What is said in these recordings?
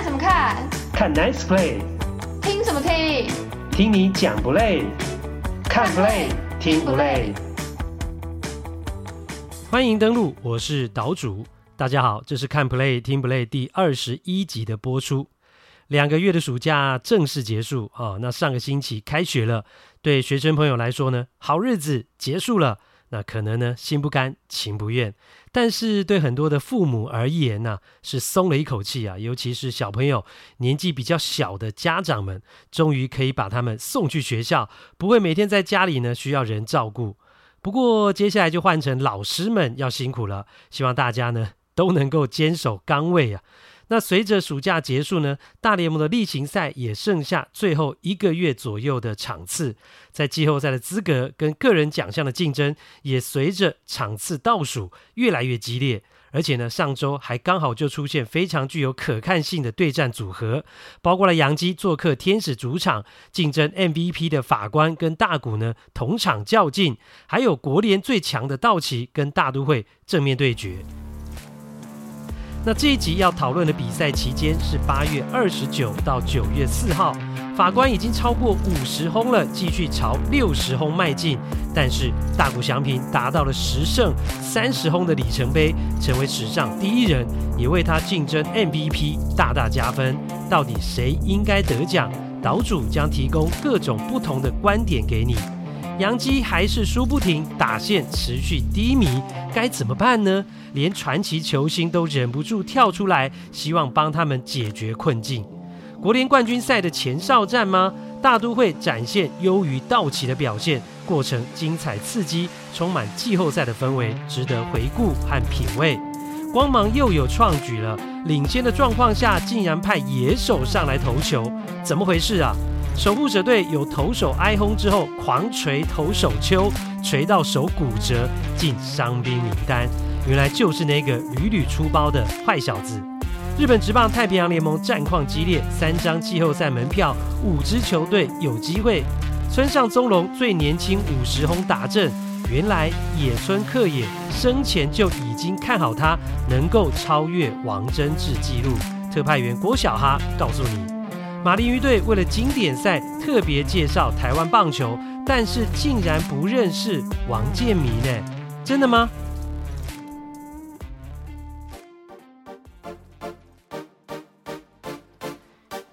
看什么看？看 Nice Play。听什么听？听你讲不累？看 Play 听不累？欢迎登录，我是岛主。大家好，这是看 Play 听不累第二十一集的播出。两个月的暑假正式结束啊，那上个星期开学了，对学生朋友来说呢，好日子结束了。那可能呢，心不甘情不愿，但是对很多的父母而言呢、是松了一口气啊。尤其是小朋友年纪比较小的家长们，终于可以把他们送去学校，不会每天在家里呢需要人照顾。不过接下来就换成老师们要辛苦了，希望大家呢都能够坚守岗位啊。那随着暑假结束呢，大联盟的例行赛也剩下最后一个月左右的场次，在季后赛的资格跟个人奖项的竞争也随着场次倒数越来越激烈。而且呢，上周还刚好就出现非常具有可看性的对战组合，包括了洋基做客天使主场竞争 MVP 的法官跟大谷呢同场较劲，还有国联最强的道奇跟大都会正面对决。那这一集要讨论的比赛期间是八月二十九到九月四号，法官已经超过五十轰了，继续朝六十轰迈进。但是大谷翔平达到了十胜三十轰的里程碑，成为史上第一人，也为他竞争 MVP 大大加分。到底谁应该得奖？岛主将提供各种不同的观点给你。洋基还是输不停，打线持续低迷，该怎么办呢？连传奇球星都忍不住跳出来，希望帮他们解决困境。国联冠军赛的前哨战吗？大都会展现优于道奇的表现，过程精彩刺激，充满季后赛的氛围，值得回顾和品味。光芒又有创举了，领先的状况下竟然派野手上来投球，怎么回事啊？守护者队有投手挨轰之后狂锤投手丘，锤到手骨折进伤兵名单，原来就是那个屡屡出包的坏小子。日本职棒太平洋联盟战况激烈，三张季后赛门票，五支球队有机会。村上宗隆最年轻五十轰打阵，原来野村克也生前就已经看好他能够超越王贞治纪录。特派员郭小哈告诉你。马林鱼队为了经典赛特别介绍台湾棒球，但是竟然不认识王建民呢？真的吗？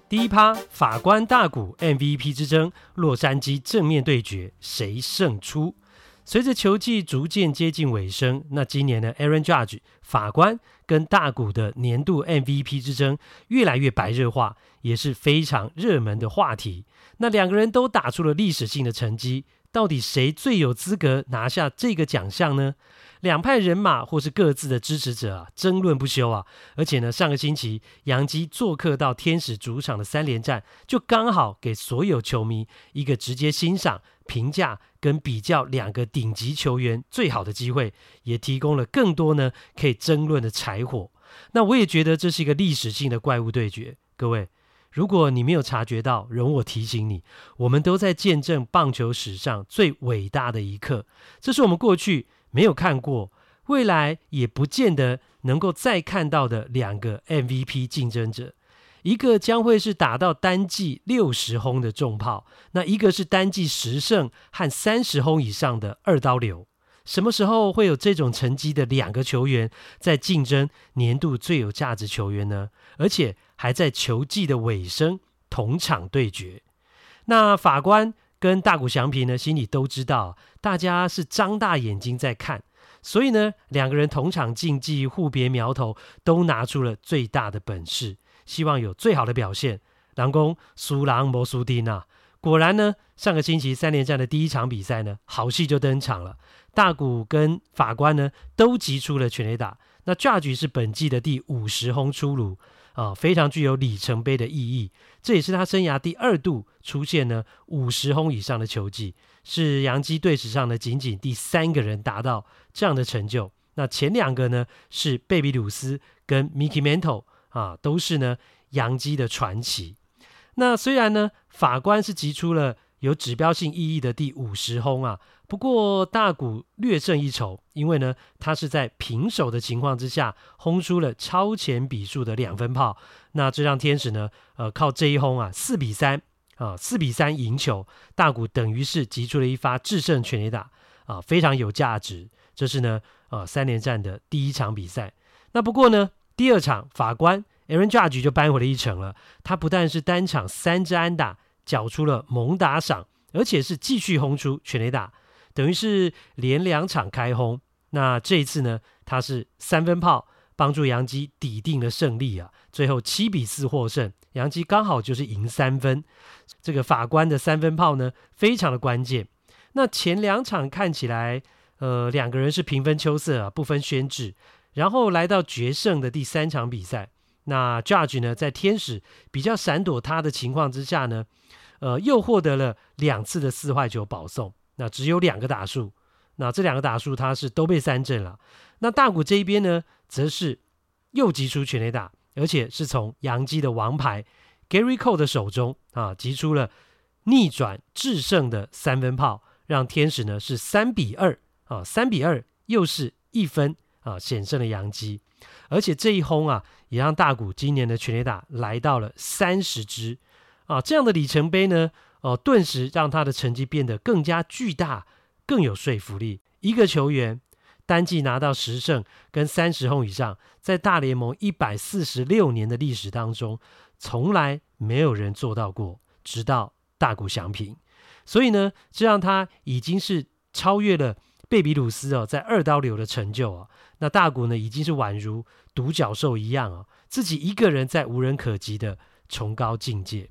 第一趴法官大谷 MVP 之争，洛杉矶正面对决，谁胜出？随着球季逐渐接近尾声，那今年的 Aaron Judge 法官跟大谷的年度 MVP 之争越来越白热化，也是非常热门的话题。那两个人都打出了历史性的成绩，到底谁最有资格拿下这个奖项呢？两派人马或是各自的支持者啊，争论不休啊。而且呢，上个星期杨基做客到天使主场的三连战，就刚好给所有球迷一个直接欣赏。评价跟比较两个顶级球员最好的机会，也提供了更多呢可以争论的柴火。那我也觉得这是一个历史性的怪物对决。各位，如果你没有察觉到，容我提醒你，我们都在见证棒球史上最伟大的一刻。这是我们过去没有看过，未来也不见得能够再看到的两个 MVP 竞争者。一个将会是打到单季六十轰的重炮，那一个是单季十胜和三十轰以上的二刀流。什么时候会有这种成绩的两个球员在竞争年度最有价值球员呢？而且还在球季的尾声同场对决。那法官跟大谷翔平呢，心里都知道，大家是张大眼睛在看，所以呢，两个人同场竞技，互别苗头，都拿出了最大的本事。希望有最好的表现。人讲输人无输阵啊，果然呢，上个星期三连战的第一场比赛呢，好戏就登场了。大谷跟法官呢都击出了全垒打。那 Judge 是本季的第五十轰出炉啊，非常具有里程碑的意义。这也是他生涯第二度出现呢五十轰以上的球技，是洋基队史上的仅仅第三个人达到这样的成就。那前两个呢是贝比鲁斯跟 Mickey Mantle。啊，都是呢洋基的传奇。那虽然呢法官是击出了有指标性意义的第五十轰啊，不过大谷略胜一筹，因为呢，他是在平手的情况之下轰出了超前比数的两分炮，那这让天使呢，呃，靠这一轰啊，四比三啊，四比三赢球，大谷等于是击出了一发制胜全垒打啊，非常有价值。这是呢，呃，三连战的第一场比赛。那不过呢，第二场法官 Aaron Judge 就扳回了一城了，他不但是单场三支安打，缴出了猛打赏，而且是继续轰出全垒打。等于是连两场开轰，那这一次呢，他是三分炮帮助杨基抵定了胜利啊，最后七比四获胜，杨基刚好就是赢三分。这个法官的三分炮呢，非常的关键。那前两场看起来，呃，两个人是平分秋色啊，不分轩輊。然后来到决胜的第三场比赛，那 Judge 呢，在天使比较闪躲他的情况之下呢，呃，又获得了两次的四坏球保送。那只有两个打数，那这两个打数他是都被三振了。那大谷这一边呢，则是又击出全垒打，而且是从洋基的王牌 Gary Cole 的手中啊击出了逆转制胜的三分炮，让天使呢是三比二啊，三比二又是一分啊险胜了洋基，而且这一轰啊也让大谷今年的全垒打来到了三十支啊，这样的里程碑呢。哦，顿时让他的成绩变得更加巨大，更有说服力。一个球员单季拿到十胜跟三十轰以上，在大联盟一百四十六年的历史当中，从来没有人做到过，直到大谷翔平。所以呢，这让他已经是超越了贝比鲁斯哦，在二刀流的成就啊。那大谷呢，已经是宛如独角兽一样啊，自己一个人在无人可及的崇高境界。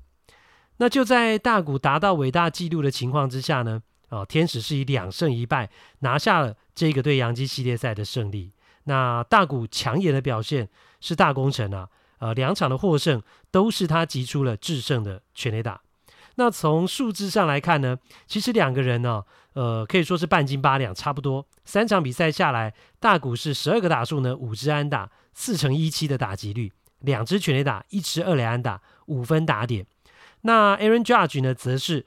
那就在大谷达到伟大纪录的情况之下呢，哦，天使是以两胜一败拿下了这个对洋基系列赛的胜利。那大谷抢眼的表现是大功臣啊，呃，两场的获胜都是他击出了制胜的全垒打。那从数字上来看呢，其实两个人呢，呃，可以说是半斤八两，差不多。三场比赛下来，大谷是十二个打数呢，五支安打，四成一七的打击率，两支全垒打，一支二垒安打，五分打点。那 Aaron Judge 呢，则是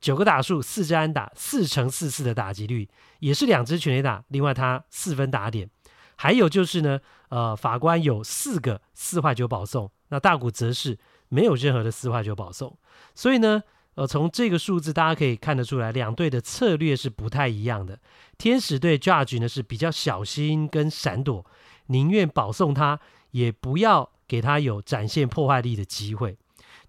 九个打数，四支安打，四乘四四的打击率，也是两支全垒打。另外，他四分打点。还有就是呢，呃，法官有四个四坏球保送，那大谷则是没有任何的四坏球保送。所以呢，呃，从这个数字大家可以看得出来，两队的策略是不太一样的。天使队 Judge 呢是比较小心跟闪躲，宁愿保送他，也不要给他有展现破坏力的机会。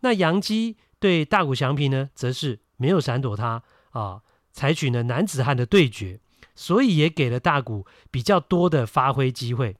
那洋基对大谷翔平呢，则是没有闪躲他啊，采取了男子汉的对决，所以也给了大谷比较多的发挥机会。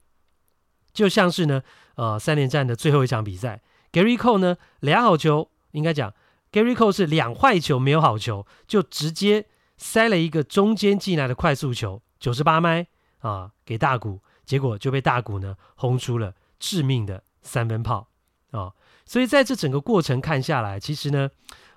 就像是呢，呃，三连战的最后一场比赛，Gary Cole 呢，两好球，应该讲 Gary Cole 是两坏球没有好球，就直接塞了一个中间进来的快速球，九十八迈啊，给大谷，结果就被大谷呢轰出了致命的三分炮啊。所以在这整个过程看下来，其实呢，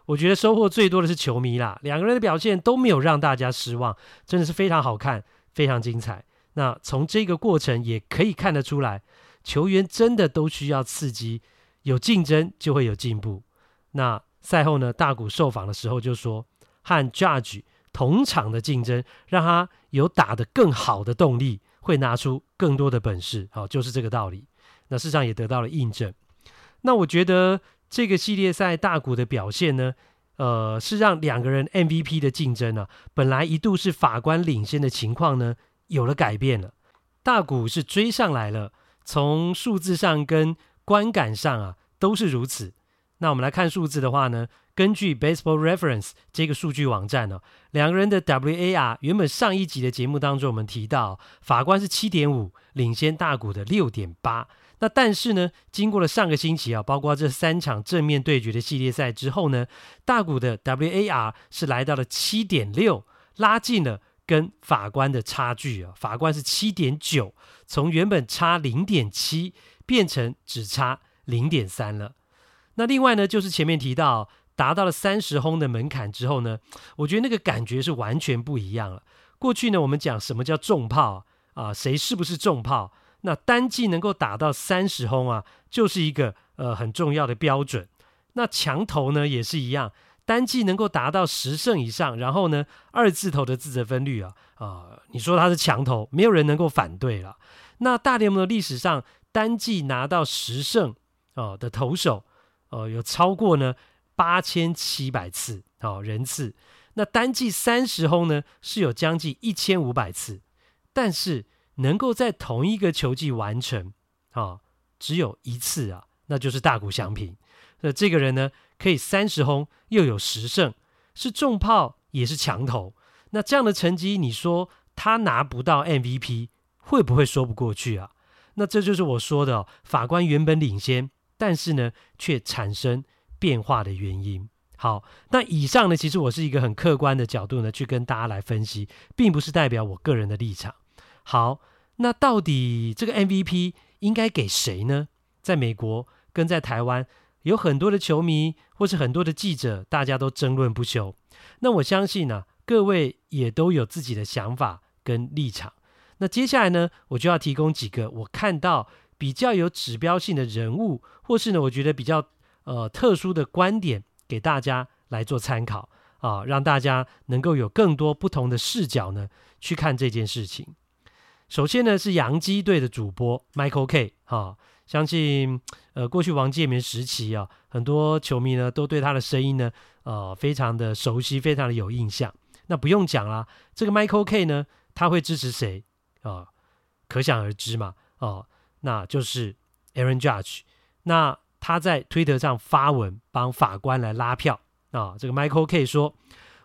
我觉得收获最多的是球迷啦。两个人的表现都没有让大家失望，真的是非常好看，非常精彩。那从这个过程也可以看得出来，球员真的都需要刺激，有竞争就会有进步。那赛后呢，大谷受访的时候就说，和 Judge 同场的竞争，让他有打得更好的动力，会拿出更多的本事。好，就是这个道理。那事实上也得到了印证。那我觉得这个系列赛大谷的表现呢，呃，是让两个人 MVP 的竞争啊，本来一度是法官领先的情况呢，有了改变了。大谷是追上来了，从数字上跟观感上啊，都是如此。那我们来看数字的话呢，根据 Baseball Reference 这个数据网站呢，两个人的 WAR 原本上一集的节目当中我们提到，法官是七点五，领先大谷的六点八。那但是呢，经过了上个星期啊，包括这三场正面对决的系列赛之后呢，大谷的 WAR 是来到了七点六，拉近了跟法官的差距啊。法官是七点九，从原本差零点七变成只差零点三了。那另外呢，就是前面提到达到了三十轰的门槛之后呢，我觉得那个感觉是完全不一样了。过去呢，我们讲什么叫重炮啊？谁是不是重炮？那单季能够打到三十轰啊，就是一个呃很重要的标准。那强投呢也是一样，单季能够达到十胜以上，然后呢，二字头的自责分率啊啊、你说他是强投，没有人能够反对了。那大联盟的历史上，单季拿到十胜哦、的投手，哦、呃，有超过呢八千七百次哦人次。那单季三十轰呢，是有将近一千五百次，但是能够在同一个球季完成啊、只有一次啊，那就是大谷翔平。那这个人呢，可以三十轰又有十胜，是重炮也是强投。那这样的成绩，你说他拿不到 MVP，会不会说不过去啊？那这就是我说的哦，法官原本领先，但是呢，却产生变化的原因。好，那以上呢，其实我是一个很客观的角度呢，去跟大家来分析，并不是代表我个人的立场。好，那到底这个 MVP 应该给谁呢？在美国跟在台湾。有很多的球迷或是很多的记者，大家都争论不休。那我相信呢、各位也都有自己的想法跟立场。那接下来呢，我就要提供几个我看到比较有指标性的人物，或是呢，我觉得比较呃特殊的观点，给大家来做参考啊，让大家能够有更多不同的视角呢去看这件事情。首先呢，是洋基队的主播 Michael Kay 啊。相信，呃，过去王建民时期啊，很多球迷呢都对他的声音呢，呃，非常的熟悉，非常的有印象。那不用讲啦，这个 Michael K 呢，他会支持谁啊、可想而知嘛，哦、那就是 Aaron Judge。那他在推特上发文帮法官来拉票啊、这个 Michael K 说：“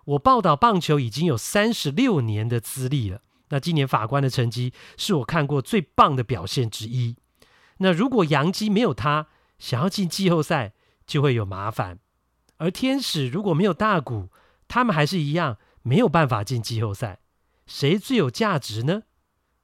我报道棒球已经有三十六年的资历了，那今年法官的成绩是我看过最棒的表现之一。”那如果洋基没有他，想要进季后赛就会有麻烦；而天使如果没有大谷，他们还是一样没有办法进季后赛。谁最有价值呢？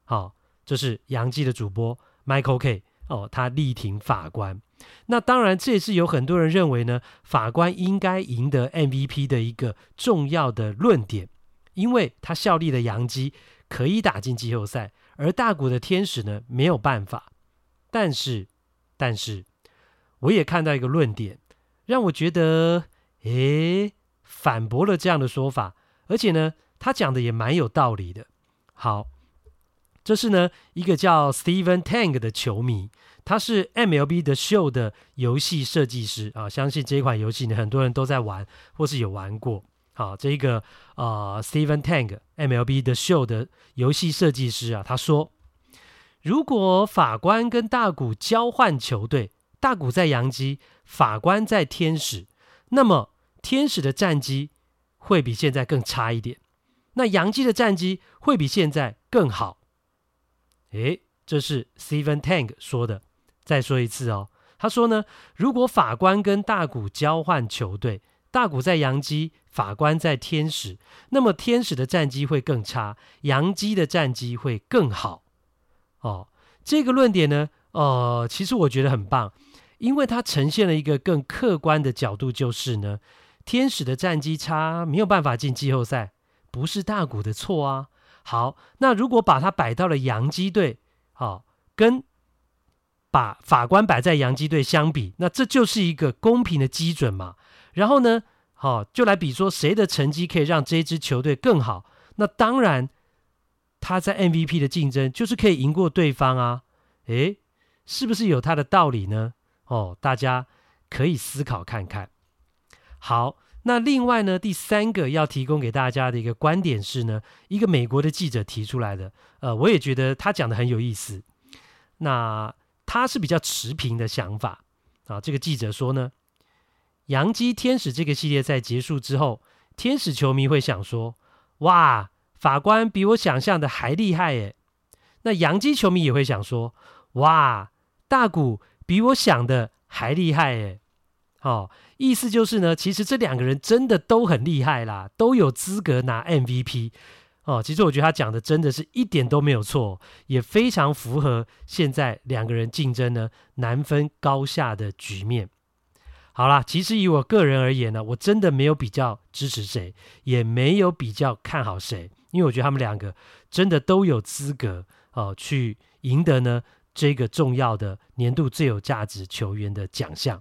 好、这是洋基的主播 Michael K 哦，他力挺法官。那当然，这也是有很多人认为呢，法官应该赢得 MVP 的一个重要的论点，因为他效力的洋基可以打进季后赛，而大谷的天使呢没有办法。但是，但是，我也看到一个论点，让我觉得，诶，反驳了这样的说法，而且呢，他讲的也蛮有道理的。好，这是呢一个叫 Steven Tang 的球迷，他是 MLB The Show 的游戏设计师啊，相信这款游戏呢很多人都在玩或是有玩过。好，这个啊、呃、Steven Tang MLB The Show 的游戏设计师啊，他说。如果法官跟大谷交换球队，大谷在洋基，法官在天使，那么天使的战绩会比现在更差一点，那洋基的战绩会比现在更好。诶，这是 Steven Tang 说的。再说一次哦，他说呢，如果法官跟大谷交换球队，大谷在洋基，法官在天使，那么天使的战绩会更差，洋基的战绩会更好。哦，这个论点呢，呃，其实我觉得很棒，因为它呈现了一个更客观的角度，就是呢，天使的战绩差，没有办法进季后赛，不是大谷的错啊。好，那如果把它摆到了洋基队，好、哦，跟把法官摆在洋基队相比，那这就是一个公平的基准嘛。然后呢，好、哦，就来比说谁的成绩可以让这支球队更好，那当然。他在 MVP 的竞争就是可以赢过对方啊，诶，是不是有他的道理呢？哦，大家可以思考看看。好，那另外呢，第三个要提供给大家的一个观点是呢，一个美国的记者提出来的，呃，我也觉得他讲的很有意思。那他是比较持平的想法啊。这个记者说呢，洋基天使这个系列赛结束之后，天使球迷会想说，哇。法官比我想象的还厉害耶，那洋基球迷也会想说：哇，大谷比我想的还厉害耶。哦，意思就是呢，其实这两个人真的都很厉害啦，都有资格拿 MVP。哦，其实我觉得他讲的真的是一点都没有错，也非常符合现在两个人竞争呢难分高下的局面。好啦，其实以我个人而言呢，我真的没有比较支持谁，也没有比较看好谁。因为我觉得他们两个真的都有资格哦、呃，去赢得呢这个重要的年度最有价值球员的奖项。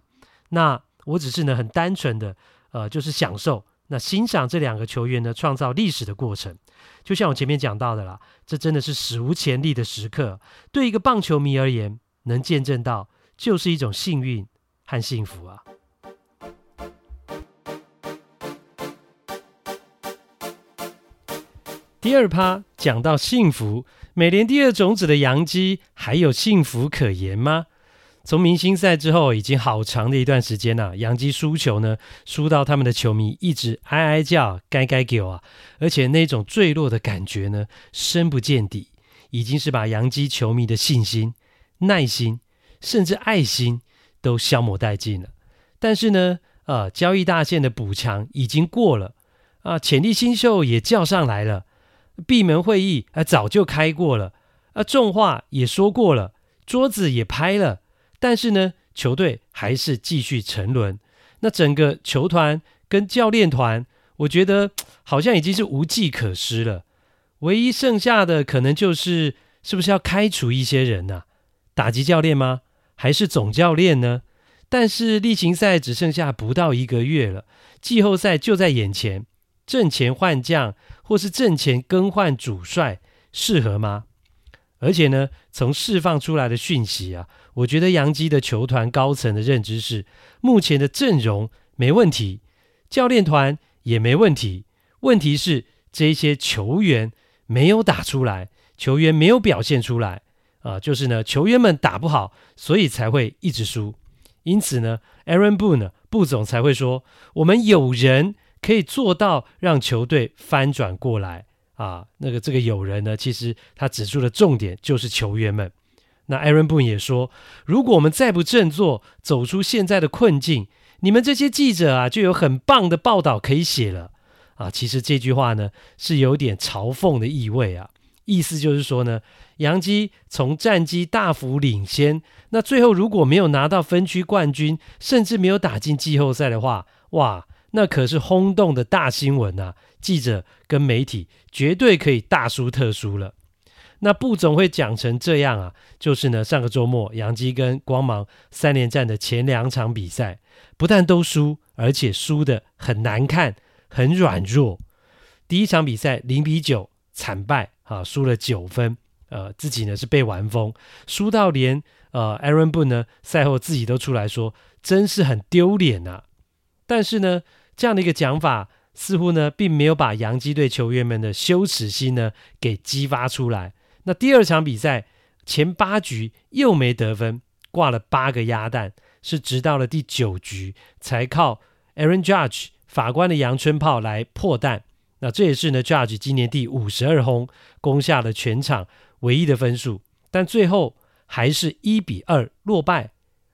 那我只是呢很单纯的呃，就是享受，那欣赏这两个球员呢创造历史的过程。就像我前面讲到的啦，这真的是史无前例的时刻，对一个棒球迷而言，能见证到就是一种幸运和幸福啊。第二趴讲到幸福，美联第二种子的洋基还有幸福可言吗？从明星赛之后，已经好长的一段时间了，洋基输球呢，输到他们的球迷一直哀哀叫，该该叫啊！而且那种坠落的感觉呢，深不见底，已经是把洋基球迷的信心、耐心，甚至爱心都消磨殆尽了。但是呢，呃，交易大限的补强已经过了，啊、潜力新秀也叫上来了。闭门会议啊，早就开过了，啊，重话也说过了，桌子也拍了，但是呢，球队还是继续沉沦。那整个球团跟教练团，我觉得好像已经是无计可施了。唯一剩下的可能就是，是不是要开除一些人呢？打击教练吗？还是总教练呢？但是例行赛只剩下不到一个月了，季后赛就在眼前。阵前换将，或是阵前更换主帅，适合吗？而且呢，从释放出来的讯息啊，我觉得洋基的球团高层的认知是，目前的阵容没问题，教练团也没问题，问题是这些球员没有打出来，球员没有表现出来啊，就是呢，球员们打不好，所以才会一直输。因此呢，Aaron Boone，布总才会说，我们有人。可以做到让球队翻转过来啊！那个这个有人呢，其实他指出的重点就是球员们。那 Aaron Boone 也说，如果我们再不振作，走出现在的困境，你们这些记者啊，就有很棒的报道可以写了啊！其实这句话呢，是有点嘲讽的意味啊，意思就是说呢，洋基从战绩大幅领先，那最后如果没有拿到分区冠军，甚至没有打进季后赛的话，哇！那可是轰动的大新闻、啊！记者跟媒体绝对可以大书特书了。那布总会讲成这样啊，就是呢，上个周末杨基跟光芒三连战的前两场比赛，不但都输，而且输得很难看，很软弱。第一场比赛零比九惨败啊，输了九分，呃，自己呢是被玩疯，输到连呃 Aaron Boone 呢赛后自己都出来说，真是很丢脸呐。但是呢，这样的一个讲法，似乎呢，并没有把洋基队球员们的羞耻心呢给激发出来。那第二场比赛前八局又没得分，挂了八个鸭蛋，是直到了第九局才靠 Aaron Judge 法官的阳春炮来破蛋。那这也是呢 Judge 今年第五十二轰，攻下了全场唯一的分数，但最后还是一比二落败。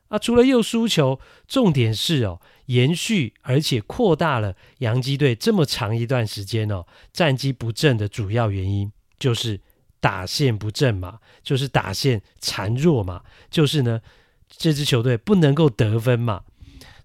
啊，除了又输球，重点是哦，延续而且扩大了洋基队这么长一段时间哦战绩不振的主要原因，就是打线不振嘛，就是打线孱弱嘛，就是呢这支球队不能够得分嘛。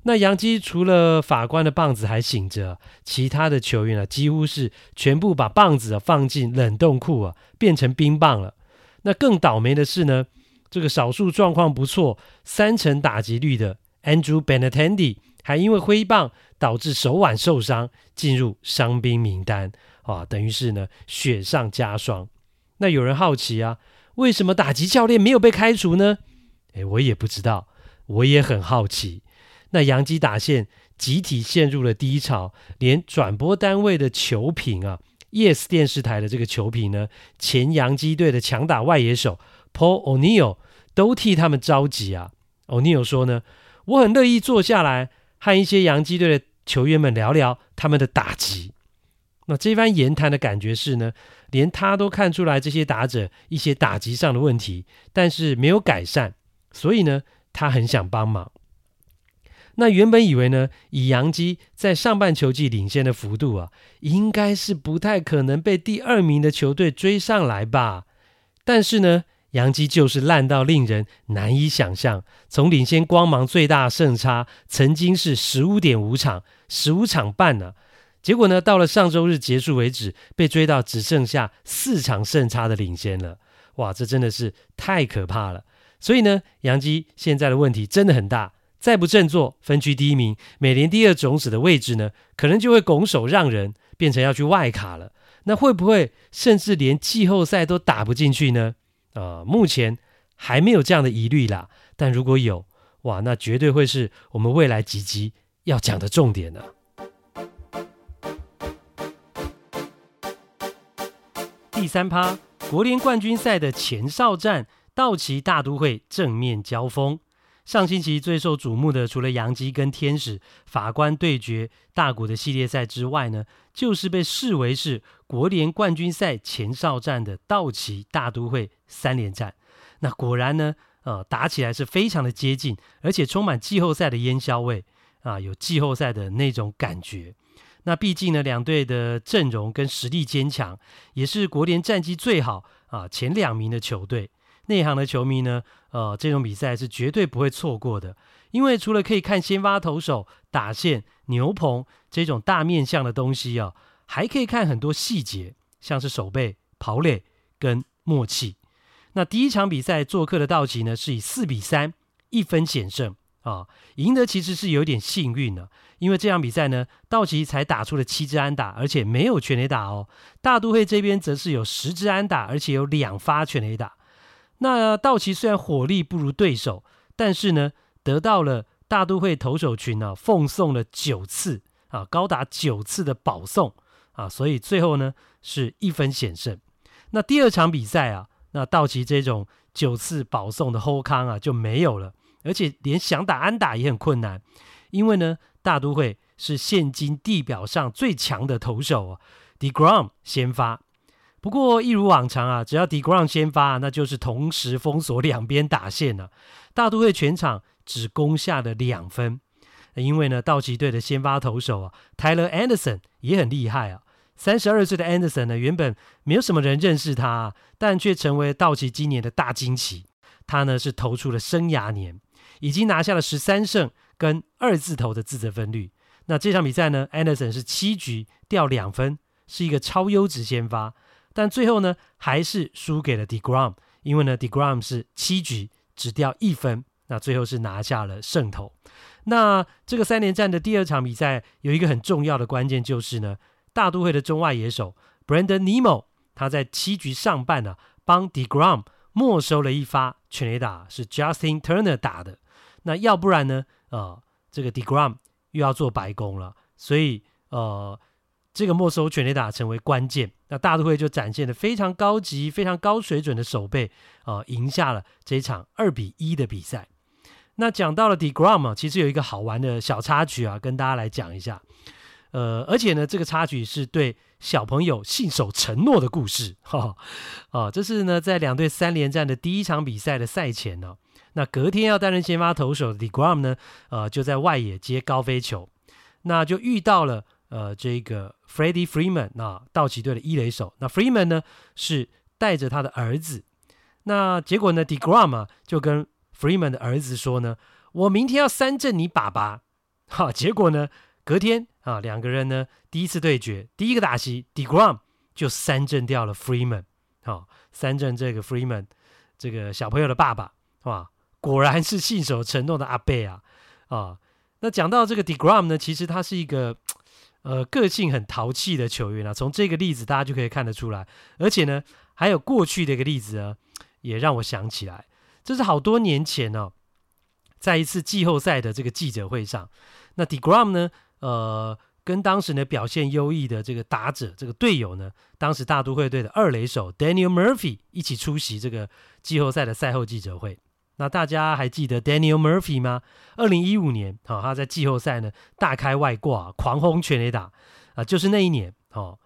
那洋基除了法官的棒子还醒着，其他的球员啊几乎是全部把棒子啊放进冷冻库啊，变成冰棒了。那更倒霉的是呢。这个少数状况不错、三成打击率的 Andrew Benintendi 还因为挥棒导致手腕受伤，进入伤兵名单啊，等于是呢雪上加霜。那有人好奇啊，为什么打击教练没有被开除呢？诶，我也不知道，我也很好奇。那洋基打线集体陷入了低潮，连转播单位的球评啊，Yes 电视台的这个球评呢，前洋基队的强打外野手。Paul O'Neill 都替他们着急啊。O'Neill 说呢，我很乐意坐下来和一些洋基队的球员们聊聊他们的打击。那这番言谈的感觉是呢，连他都看出来这些打者一些打击上的问题，但是没有改善，所以呢，他很想帮忙。那原本以为呢，以洋基在上半球季领先的幅度啊，应该是不太可能被第二名的球队追上来吧。但是呢，洋基就是烂到令人难以想象，从领先光芒最大胜差曾经是十五点五场，十五场半呢、结果呢，到了上周日结束为止，被追到只剩下四场胜差的领先了。哇，这真的是太可怕了。所以呢，洋基现在的问题真的很大，再不振作，分区第一名，美联第二种子的位置呢，可能就会拱手让人，变成要去外卡了。那会不会甚至连季后赛都打不进去呢？啊、呃，目前还没有这样的疑虑啦。但如果有，哇，那绝对会是我们未来几集要讲的重点呢。第三趴，国联冠军赛的前哨战，道奇大都会正面交锋。上星期最受瞩目的，除了洋基跟天使法官对决大谷的系列赛之外呢，就是被视为是国联冠军赛前哨战的道奇大都会三连战。那果然呢，呃，打起来是非常的接近，而且充满季后赛的烟硝味啊，有季后赛的那种感觉。那毕竟呢，两队的阵容跟实力坚强，也是国联战绩最好啊前两名的球队。内行的球迷呢，呃，这种比赛是绝对不会错过的，因为除了可以看先发投手、打线、牛棚这种大面向的东西啊，还可以看很多细节，像是手背、跑垒跟默契。那第一场比赛做客的道奇呢，是以四比三一分险胜啊，赢得其实是有点幸运的，因为这场比赛呢，道奇才打出了七支安打，而且没有全垒打哦。大都会这边则是有十支安打，而且有两发全垒打。那道奇虽然火力不如对手，但是呢，得到了大都会投手群呢、啊、奉送了九次啊，高达九次的保送啊，所以最后呢是一分险胜。那第二场比赛啊，那道奇这种九次保送的后康啊就没有了，而且连想打安打也很困难，因为呢大都会是现今地表上最强的投手啊，deGrom 先发。不过一如往常啊，只要 deGrom 先发，那就是同时封锁两边打线了。大都会全场只攻下了两分，因为呢，道奇队的先发投手啊，Tyler Anderson 也很厉害啊。三十二岁的 Anderson 呢，原本没有什么人认识他，但却成为道奇今年的大惊奇。他呢是投出了生涯年，已经拿下了十三胜跟二字头的自责分率。那这场比赛呢，Anderson 是七局掉两分，是一个超优质先发。但最后呢，还是输给了 deGrom，因为呢，deGrom 是七局只掉一分，那最后是拿下了胜投。那这个三连战的第二场比赛，有一个很重要的关键，就是呢，大都会的中外野手 Brandon Nimmo，他在七局上半呢、啊，帮 deGrom 没收了一发全垒打，是 Justin Turner 打的。那要不然呢，呃，这个 deGrom 又要做白工了，所以呃。这个没收全垒打成为关键，那大都会就展现了非常高级、非常高水准的守备，呃，赢下了这一场二比一的比赛。那讲到了 deGrom 啊，其实有一个好玩的小插曲啊，跟大家来讲一下。呃，而且呢，这个插曲是对小朋友信守承诺的故事，哈、哦，啊、这是呢在两队三连战的第一场比赛的赛前呢、那隔天要担任先发投手的 deGrom 呢，呃，就在外野接高飞球，那就遇到了。呃，这个 Freddie Freeman、啊、道奇队的一垒手，那 Freeman 呢是带着他的儿子，那结果呢，deGrom 啊就跟 Freeman 的儿子说呢，我明天要三振你爸爸，哈、结果呢，隔天啊，两个人呢第一次对决，第一个打席，deGrom 就三振掉了 Freeman，好、三振这个 Freeman 这个小朋友的爸爸，哇，果然是信守承诺的阿贝啊，啊，那讲到这个 deGrom 呢，其实他是一个。呃，个性很淘气的球员啊，从这个例子大家就可以看得出来。而且呢，还有过去的一个例子呢，也让我想起来，这是好多年前哦，在一次季后赛的这个记者会上，那 deGrom 呢，呃，跟当时呢表现优异的这个打者这个队友呢，当时大都会队的二垒手 Daniel Murphy 一起出席这个季后赛的赛后记者会。那大家还记得 Daniel Murphy 吗？二零一五年，哈、哦，他在季后赛呢大开外挂，狂轰全垒打，啊、就是那一年，哦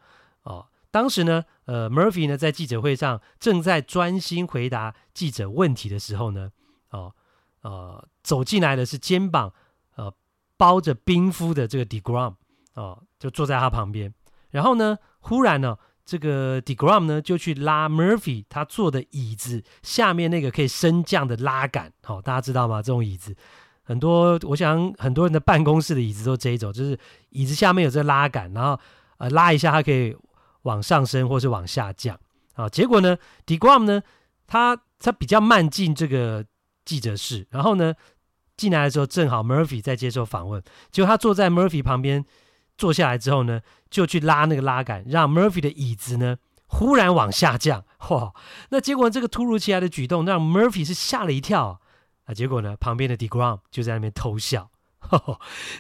哦，当时呢，呃，Murphy 呢在记者会上正在专心回答记者问题的时候呢，哦呃，走进来的是肩膀包着冰敷的这个 deGrom，哦，就坐在他旁边，然后呢，忽然呢。这个 deGrom 呢，就去拉 Murphy 他坐的椅子下面那个可以升降的拉杆，好、哦，大家知道吗？这种椅子很多，我想很多人的办公室的椅子都这一种，就是椅子下面有这拉杆，然后呃拉一下它可以往上升或是往下降。啊、哦，结果呢 deGrom 呢，他他比较慢进这个记者室，然后呢，进来的时候正好 Murphy 在接受访问，结果他坐在 Murphy 旁边坐下来之后呢，就去拉那个拉杆，让 Murphy 的椅子呢忽然往下降。哇！那结果这个突如其来的举动让 Murphy 是吓了一跳啊！结果呢，旁边的 d e g r a m 就在那边偷笑。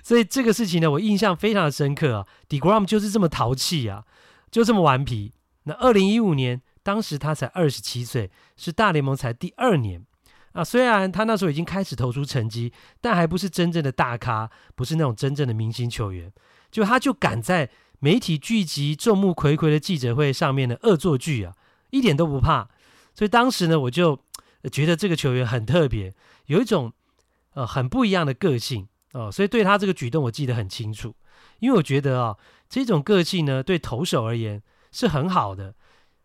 所以这个事情呢，我印象非常的深刻啊。d e g r a m 就是这么淘气啊，就这么顽皮。那二零一五年，当时他才二十七岁，是大联盟才第二年啊。虽然他那时候已经开始投出成绩，但还不是真正的大咖，不是那种真正的明星球员。就他就敢在媒体聚集、众目睽睽的记者会上面的恶作剧啊，一点都不怕。所以当时呢，我就觉得这个球员很特别，有一种呃很不一样的个性。哦，所以对他这个举动我记得很清楚，因为我觉得啊、哦，这种个性呢，对投手而言是很好的，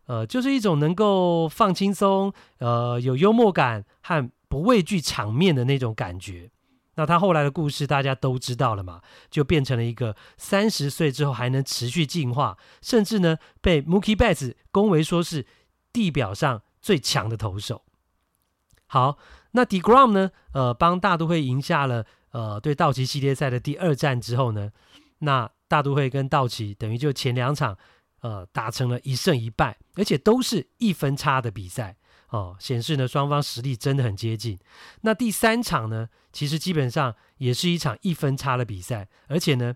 呃，就是一种能够放轻松，呃，有幽默感和不畏惧场面的那种感觉。那他后来的故事大家都知道了嘛，就变成了一个三十岁之后还能持续进化，甚至呢被 Mookie Betts 恭维说是地表上最强的投手。好，那 deGrom 呢，呃，帮大都会赢下了。呃，对道奇系列赛的第二战之后呢，那大都会跟道奇等于就前两场，呃，打成了一胜一败，而且都是一分差的比赛哦，显示呢双方实力真的很接近。那第三场呢，其实基本上也是一场一分差的比赛，而且呢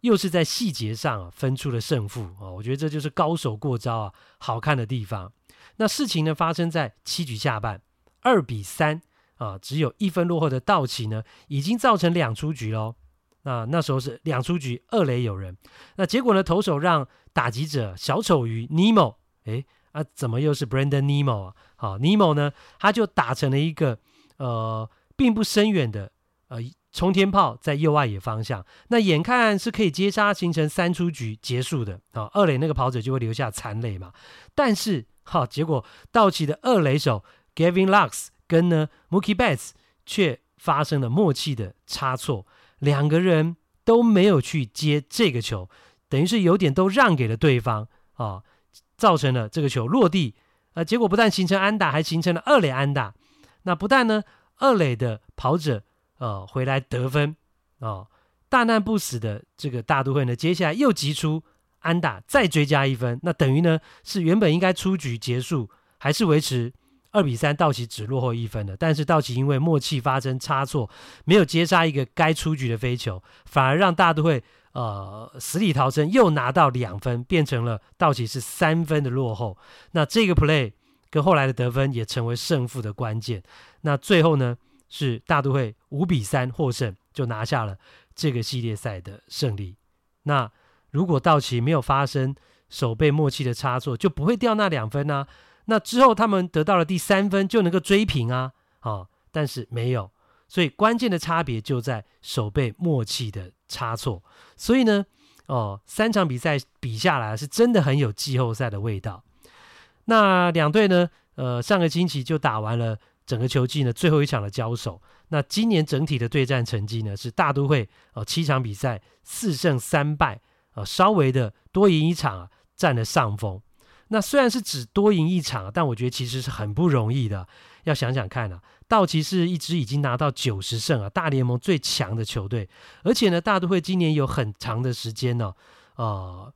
又是在细节上啊分出了胜负，哦，我觉得这就是高手过招啊，好看的地方。那事情呢发生在七局下半，二比三。啊，只有一分落后的道奇呢，已经造成两出局喽。那那时候是两出局，二垒有人。那结果呢，投手让打击者小丑鱼尼莫，诶，啊，怎么又是 Brandon Nimmo 啊？好，尼莫呢，他就打成了一个呃，并不深远的呃冲天炮，在右外野方向。那眼看是可以接杀，形成三出局结束的啊。二垒那个跑者就会留下残垒嘛。但是哈，结果道奇的二垒手 Gavin Lux。跟呢，Mookie Betts 却发生了默契的差错，两个人都没有去接这个球，等于是有点都让给了对方啊，造成了这个球落地，呃，结果不但形成安打，还形成了二垒安打。那不但呢，二垒的跑者呃回来得分啊，大难不死的这个大都会呢，接下来又击出安打，再追加一分，那等于呢是原本应该出局结束，还是维持。二比三，道奇只落后一分了。但是道奇因为默契发生差错，没有接杀一个该出局的飞球，反而让大都会呃死里逃生，又拿到两分，变成了道奇是三分的落后。那这个 play 跟后来的得分也成为胜负的关键。那最后呢，是大都会五比三获胜，就拿下了这个系列赛的胜利。那如果道奇没有发生手背默契的差错，就不会掉那两分呢、那之后，他们得到了第三分，就能够追平啊！哦，但是没有，所以关键的差别就在守备默契的差错。所以呢，哦，三场比赛比下来，是真的很有季后赛的味道。那两队呢，呃，上个星期就打完了整个球季呢最后一场的交手。那今年整体的对战成绩呢，是大都会哦七场比赛四胜三败，呃，稍微的多赢一场啊，占了上风。那虽然是只多赢一场，但我觉得其实是很不容易的。要想想看啊，道奇是一支已经拿到九十胜啊，大联盟最强的球队。而且呢，大都会今年有很长的时间呢、哦，呃，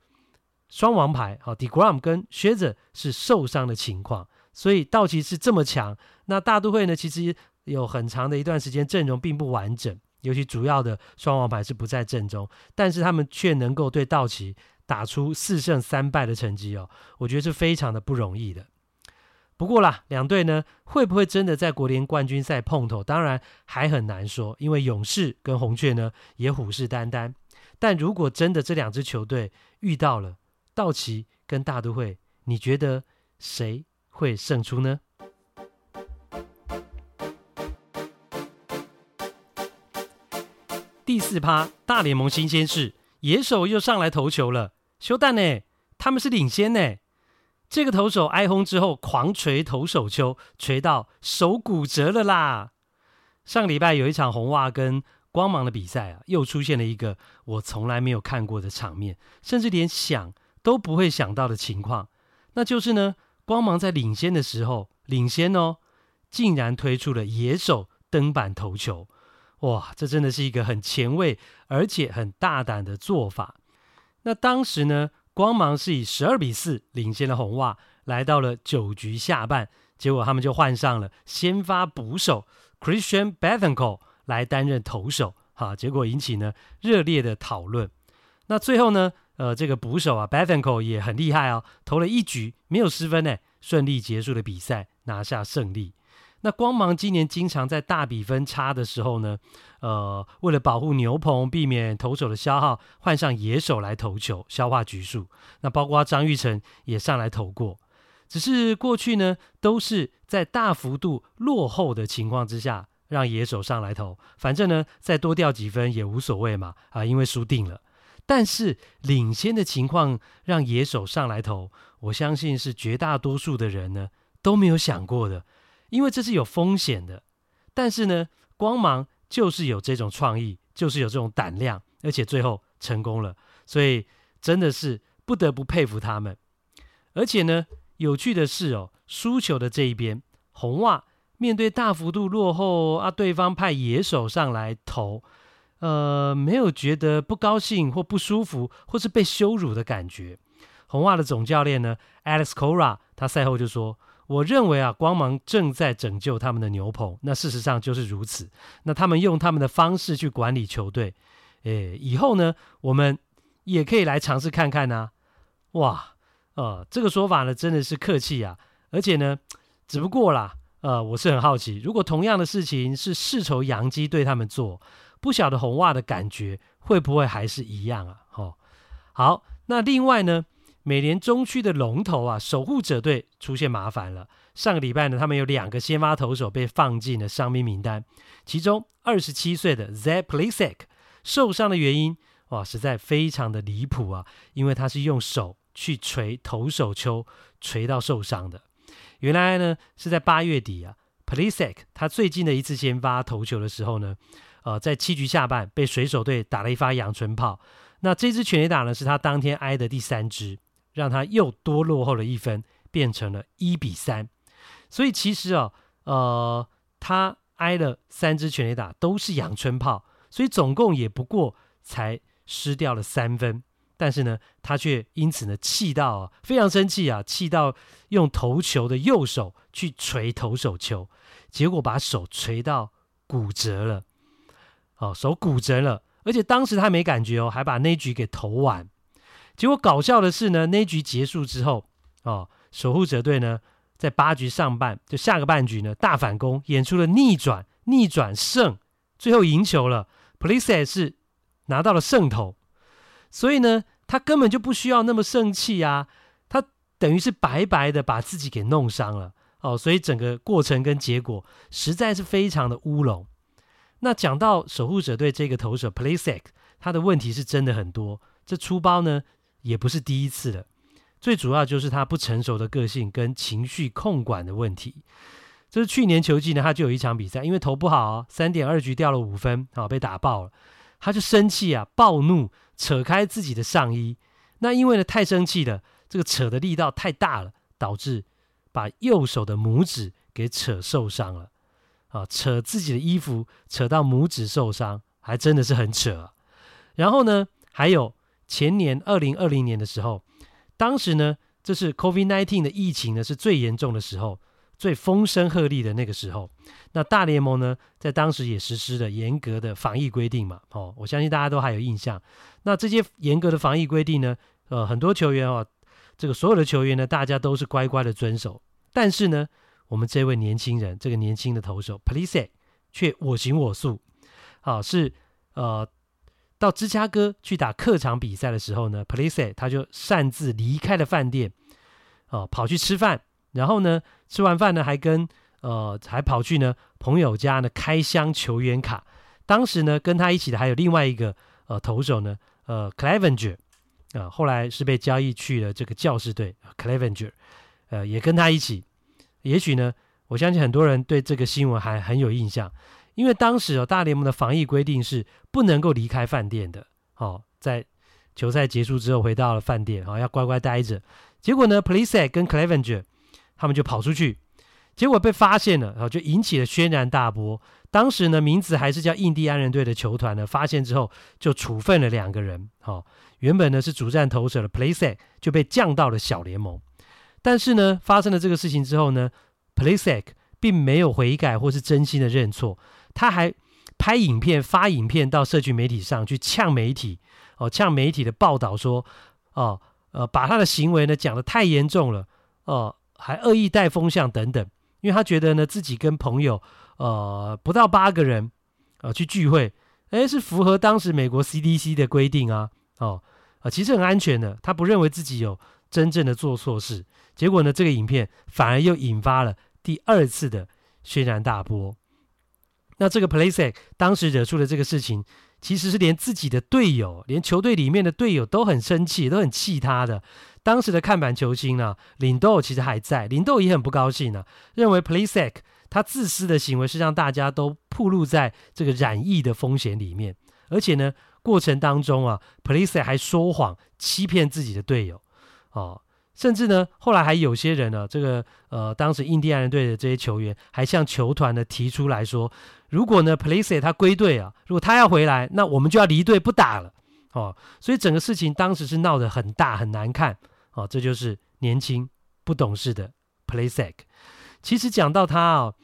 双王牌啊，deGrom 跟靴子是受伤的情况，所以道奇是这么强。那大都会呢，其实有很长的一段时间阵容并不完整，尤其主要的双王牌是不在阵中，但是他们却能够对道奇。打出四胜三败的成绩哦，我觉得是非常的不容易的。不过啦，两队呢会不会真的在国联冠军赛碰头？当然还很难说，因为勇士跟红雀呢也虎视眈眈。但如果真的这两支球队遇到了道奇跟大都会，你觉得谁会胜出呢？第四趴大联盟新鲜事。野手又上来投球了，修蛋呢？他们是领先呢。这个投手挨轰之后，狂锤投手丘，锤到手骨折了啦。上礼拜有一场红袜跟光芒的比赛啊，又出现了一个我从来没有看过的场面，甚至连想都不会想到的情况，那就是呢，光芒在领先的时候，领先哦，竟然推出了野手登板投球。哇，这真的是一个很前卫而且很大胆的做法。那当时呢，光芒是以十二比四领先了红袜，来到了九局下半，结果他们就换上了先发捕手 Christian Bethancourt 来担任投手，哈，结果引起呢热烈的讨论。那最后呢，呃，这个捕手啊 Bethancourt 也很厉害哦，投了一局没有失分呢，顺利结束了比赛，拿下胜利。那光芒今年经常在大比分差的时候呢，呃，为了保护牛棚，避免投手的消耗，换上野手来投球，消化局数。那包括张玉成也上来投过，只是过去呢，都是在大幅度落后的情况之下，让野手上来投，反正呢，再多掉几分也无所谓嘛，啊，因为输定了。但是领先的情况让野手上来投，我相信是绝大多数的人呢都没有想过的。因为这是有风险的，但是呢，光芒就是有这种创意，就是有这种胆量，而且最后成功了，所以真的是不得不佩服他们。而且呢，有趣的是哦，输球的这一边，红袜面对大幅度落后啊，对方派野手上来投，呃，没有觉得不高兴或不舒服，或是被羞辱的感觉。红袜的总教练呢，Alex Cora，他赛后就说。我认为啊，光芒正在拯救他们的牛棚。那事实上就是如此。那他们用他们的方式去管理球队，诶，以后呢，我们也可以来尝试看看呢、哇，呃，这个说法呢，真的是客气啊。而且呢，只不过啦，呃，我是很好奇，如果同样的事情是世仇洋基对他们做，不晓得红袜的感觉会不会还是一样啊？哦，好，那另外呢？美联中区的龙头啊，守护者队出现麻烦了。上个礼拜呢，他们有两个先发投手被放进了伤兵名单，其中二十七岁的 Zach Plesac 受伤的原因，哇，实在非常的离谱啊！因为他是用手去锤投手丘，锤到受伤的。原来呢，是在八月底啊，Plesac 他最近的一次先发投球的时候呢，呃，在七局下半被水手队打了一发阳春炮。那这支全垒打呢，是他当天挨的第三支。让他又多落后了一分，变成了一比三。所以其实啊，呃，他挨了三支全垒打，都是阳春炮，所以总共也不过才失掉了三分。但是呢，他却因此呢气到啊，非常生气啊，气到用投球的右手去锤投手球，结果把手锤到骨折了。哦，手骨折了，而且当时他没感觉哦，还把那局给投完。结果搞笑的是呢，那局结束之后，哦，守护者队呢在八局上半就下个半局呢大反攻，演出了逆转逆转胜，最后赢球了。Plesac 是拿到了胜投，所以呢，他根本就不需要那么生气啊，他等于是白白的把自己给弄伤了哦，所以整个过程跟结果实在是非常的乌龙。那讲到守护者队这个投手 Plesac，他的问题是真的很多，这出包呢。也不是第一次了，最主要就是他不成熟的个性跟情绪控管的问题。这是去年球季呢，他就有一场比赛，因为投不好，三点二局掉了五分，啊，被打爆了，他就生气啊，暴怒，扯开自己的上衣。那因为呢太生气了，这个扯的力道太大了，导致把右手的拇指给扯受伤了。啊，扯自己的衣服，扯到拇指受伤，还真的是很扯。然后呢，还有。前年二零二零年的时候，当时呢，这是 COVID-19 的疫情呢是最严重的时候，最风声鹤唳的那个时候。那大联盟呢，在当时也实施了严格的防疫规定嘛。哦，我相信大家都还有印象。那这些严格的防疫规定呢，呃，很多球员哦，这个所有的球员呢，大家都是乖乖的遵守。但是呢，我们这位年轻人，这个年轻的投手 Plesac 却我行我素，啊，是呃。到芝加哥去打客场比赛的时候呢，Plesac 他就擅自离开了饭店，哦，跑去吃饭，然后呢，吃完饭呢，还跟呃，还跑去呢朋友家呢开箱球员卡。当时呢，跟他一起的还有另外一个呃投手呢，呃，Clevenger 啊、后来是被交易去了这个教士队，Clevenger，呃，也跟他一起。也许呢，我相信很多人对这个新闻还很有印象。因为当时哦，大联盟的防疫规定是不能够离开饭店的。哦，在球赛结束之后回到了饭店，哦，要乖乖待着。结果呢，Plesac 跟 Clevenger 他们就跑出去，结果被发现了，然后，就引起了轩然大波。当时呢，名字还是叫印第安人队的球团呢，发现之后就处分了两个人。好，原本呢是主战投手的 Plesac 就被降到了小联盟。但是呢，发生了这个事情之后呢，Plesac 并没有悔改或是真心的认错，他还拍影片发影片到社群媒体上去呛媒体，哦，呛媒体的报道说，哦，呃，把他的行为呢讲得太严重了，哦，还恶意带风向等等，因为他觉得呢自己跟朋友。呃，不到八个人，呃，去聚会，诶，是符合当时美国 CDC 的规定啊，哦，啊、其实很安全的，他不认为自己有真正的做错事，结果呢，这个影片反而又引发了第二次的轩然大波。那这个 Plesac 当时惹出的这个事情，其实是连自己的队友，连球队里面的队友都很生气，都很气他的。当时的看板球星呢、林豆其实还在，林豆也很不高兴呢、啊，认为 Plesac。他自私的行为是让大家都暴露在这个染疫的风险里面，而且呢，过程当中啊，Plesac 还说谎欺骗自己的队友，哦，甚至呢，后来还有些人呢、啊，这个呃，当时印第安人队的这些球员还向球团呢提出来说，如果呢，Plesac 他归队啊，如果他要回来，那我们就要离队不打了，哦，所以整个事情当时是闹得很大很难看，哦，这就是年轻不懂事的 Plesac。其实讲到他啊，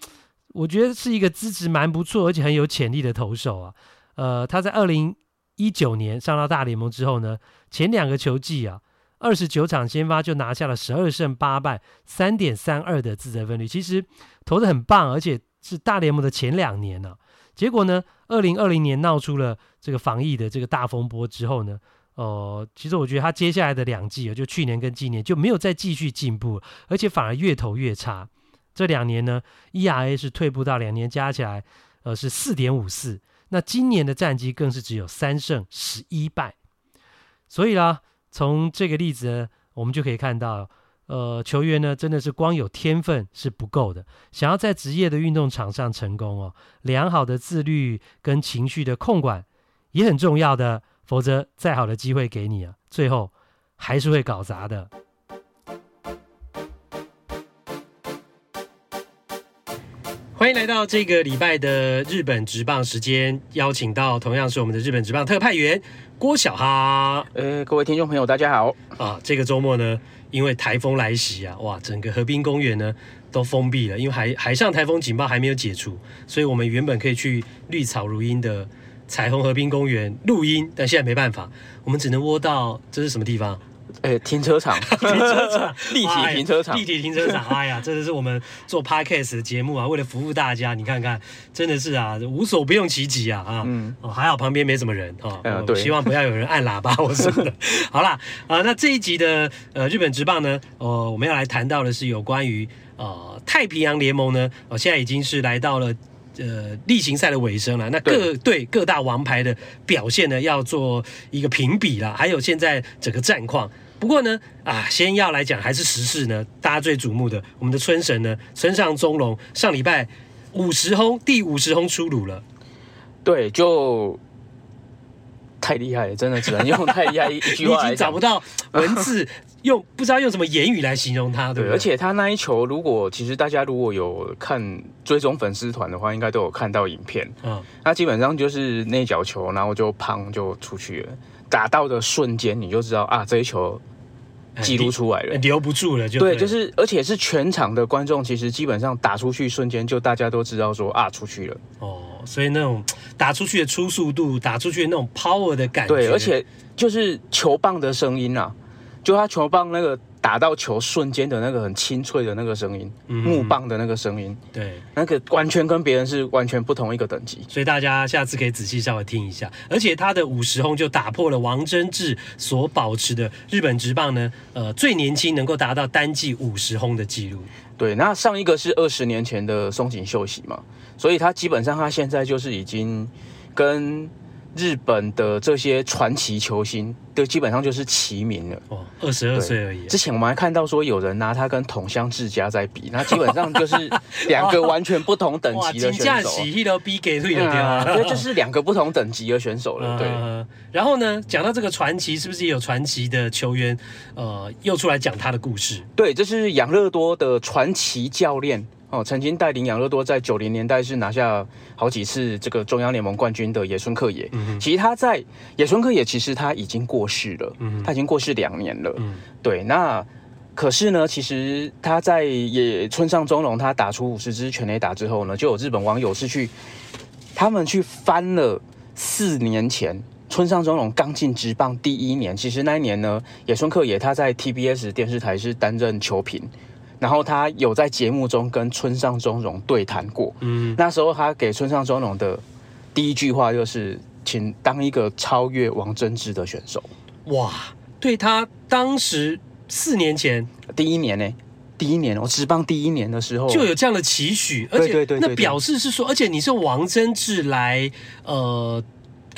我觉得是一个资质蛮不错，而且很有潜力的投手啊。呃，他在二零一九年上到大联盟之后呢，前两个球季啊，二十九场先发就拿下了十二胜八败，三点三二的自责分率，其实投得很棒，而且是大联盟的前两年呢、结果呢，二零二零年闹出了这个防疫的这个大风波之后呢，呃，其实我觉得他接下来的两季啊，就去年跟今年就没有再继续进步，而且反而越投越差。这两年呢，ERA 是退步到两年加起来，呃是四点五四。那今年的战绩更是只有三胜十一败。所以啦，从这个例子呢，我们就可以看到，呃，球员呢真的是光有天分是不够的，想要在职业的运动场上成功哦，良好的自律跟情绪的控管也很重要的，否则再好的机会给你啊，最后还是会搞砸的。欢迎来到这个礼拜的日本职棒时间，邀请到同样是我们的日本职棒特派员郭小哈。呃，各位听众朋友，大家好啊！这个周末呢，因为台风来袭啊，哇，整个河滨公园呢都封闭了，因为海海上台风警报还没有解除，所以我们原本可以去绿草如茵的彩虹河滨公园录音，但现在没办法，我们只能窝到这是什么地方？哎，停车场，停车场，立体停车场，立体停车场。哎呀，真的是我们做 podcast 的节目啊，为了服务大家，你看看，真的是啊，无所不用其极啊啊！嗯，哦，还好旁边没什么人啊。嗯，对，希望不要有人按喇叭或什么的。好啦，啊，那这一集的呃日本职棒呢，呃，我们要来谈到的是有关于呃太平洋联盟呢，哦，现在已经是来到了。呃，例行赛的尾声了，那各队各大王牌的表现呢，要做一个评比了，还有现在整个战况。不过呢，啊，先要来讲还是时事呢，大家最瞩目的，我们的春神呢，村上中隆上礼拜五十轰，第五十轰出炉了。对，就太厉害了，真的只能用太厉害一 句话已经找不到文字。用不知道用什么言语来形容他，对，对，而且他那一球，如果其实大家如果有看追踪粉丝团的话，应该都有看到影片。嗯，那基本上就是内角球，然后就砰就出去了，打到的瞬间你就知道啊，这一球记录出来了，留不住了就对，对，就是而且是全场的观众，其实基本上打出去瞬间就大家都知道说啊，出去了。哦，所以那种打出去的初速度，打出去的那种 power 的感觉，对，而且就是球棒的声音啊。就他球棒那个打到球瞬间的那个很清脆的那个声音，嗯、木棒的那个声音，对，那个完全跟别人是完全不同一个等级，所以大家下次可以仔细稍微听一下。而且他的五十轰就打破了王贞治所保持的日本职棒呢，呃，最年轻能够达到单季五十轰的记录。对，那上一个是二十年前的松井秀喜嘛，所以他基本上他现在就是已经跟。日本的这些传奇球星，都基本上就是齐名了。哦，二十二岁而已。之前我们还看到说有人拿他跟筒乡智佳在比，那基本上就是 两个完全不同等级的选手。哇，都比给对了，对，就是两个不同等级的选手了。对。然后呢，讲到这个传奇，是不是也有传奇的球员？呃，又出来讲他的故事。对，这是养乐多的传奇教练哦，曾经带领养乐多在九零年代是拿下好几次这个中央联盟冠军的野村克也。嗯，其实他在野村克也其实他已经过世了，嗯，他已经过世两年了。嗯，对，那可是呢，其实他在野村上中龙他打出五十支全垒打之后呢，就有日本网友是去他们去翻了四年前村上中龙刚进职棒第一年，其实那一年呢，野村克也他在 TBS 电视台是担任球评。然后他有在节目中跟村上中荣对谈过，嗯，那时候他给村上中荣的第一句话就是，请当一个超越王贞治的选手。哇，对他当时四年前。第一年呢，第一年我职棒第一年的时候。就有这样的期许，而且那表示是说，而且你是王贞治来，呃。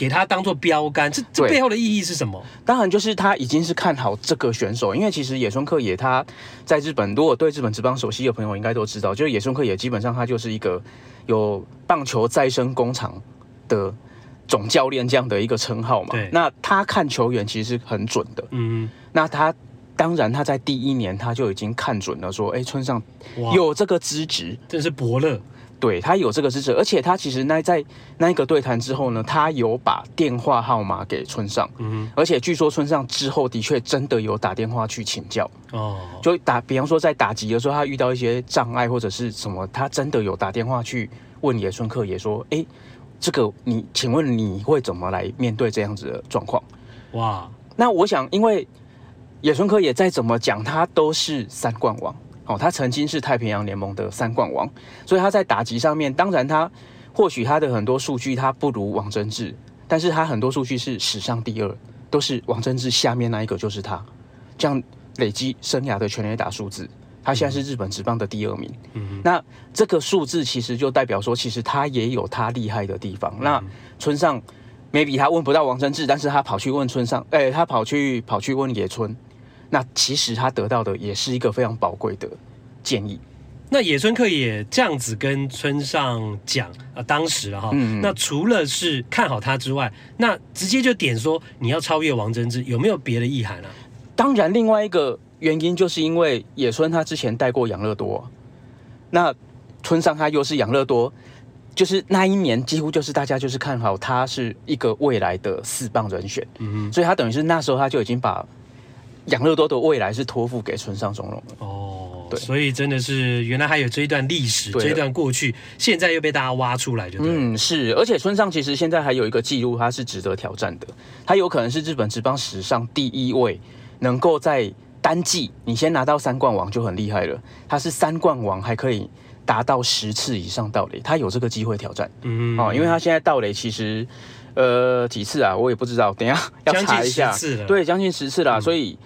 给他当做标杆，这这背后的意义是什么？当然就是他已经是看好这个选手，因为其实野村克也他在日本，如果对日本职棒熟悉的朋友应该都知道，就是野村克也基本上他就是一个有棒球再生工厂的总教练这样的一个称号嘛。对。那他看球员其实是很准的。嗯。那他当然他在第一年他就已经看准了，说，哎，村上有这个资质，这是伯乐。对，他有这个支持，而且他其实那在那一个对谈之后呢，他有把电话号码给村上，嗯，而且据说村上之后的确真的有打电话去请教，哦，就打，比方说在打击的时候，他遇到一些障碍或者是什么，他真的有打电话去问野村克也说，哎，这个你，请问你会怎么来面对这样子的状况？哇，那我想，因为野村克也再怎么讲，他都是三冠王。哦，他曾经是太平洋联盟的三冠王，所以他在打击上面，当然他或许他的很多数据他不如王贞治，但是他很多数据是史上第二，都是王贞治下面那一个就是他，这样累积生涯的全垒打数字，他现在是日本职棒的第二名。嗯，那这个数字其实就代表说，其实他也有他厉害的地方。那村上 maybe 他问不到王贞治，但是他跑去问村上，哎，他跑去跑去问野村。那其实他得到的也是一个非常宝贵的建议。那野村克也这样子跟村上讲啊，当时了哈。那除了是看好他之外，那直接就点说你要超越王贞治，有没有别的意涵啊？当然，另外一个原因就是因为野村他之前带过养乐多，那村上他又是养乐多，就是那一年几乎就是大家就是看好他是一个未来的四棒人选。嗯嗯。所以他等于是那时候他就已经把。养乐多的未来是托付给村上中荣的。哦，对，所以真的是原来还有这一段历史，这一段过去，现在又被大家挖出来。嗯，是，而且村上其实现在还有一个记录，他是值得挑战的，他有可能是日本职棒史上第一位能够在单季你先拿到三冠王就很厉害了，他是三冠王还可以达到十次以上盗垒，他有这个机会挑战。嗯，哦，因为他现在盗垒其实呃几次啊，我也不知道，等一下要查一下，对，将近十次啦，嗯、所以。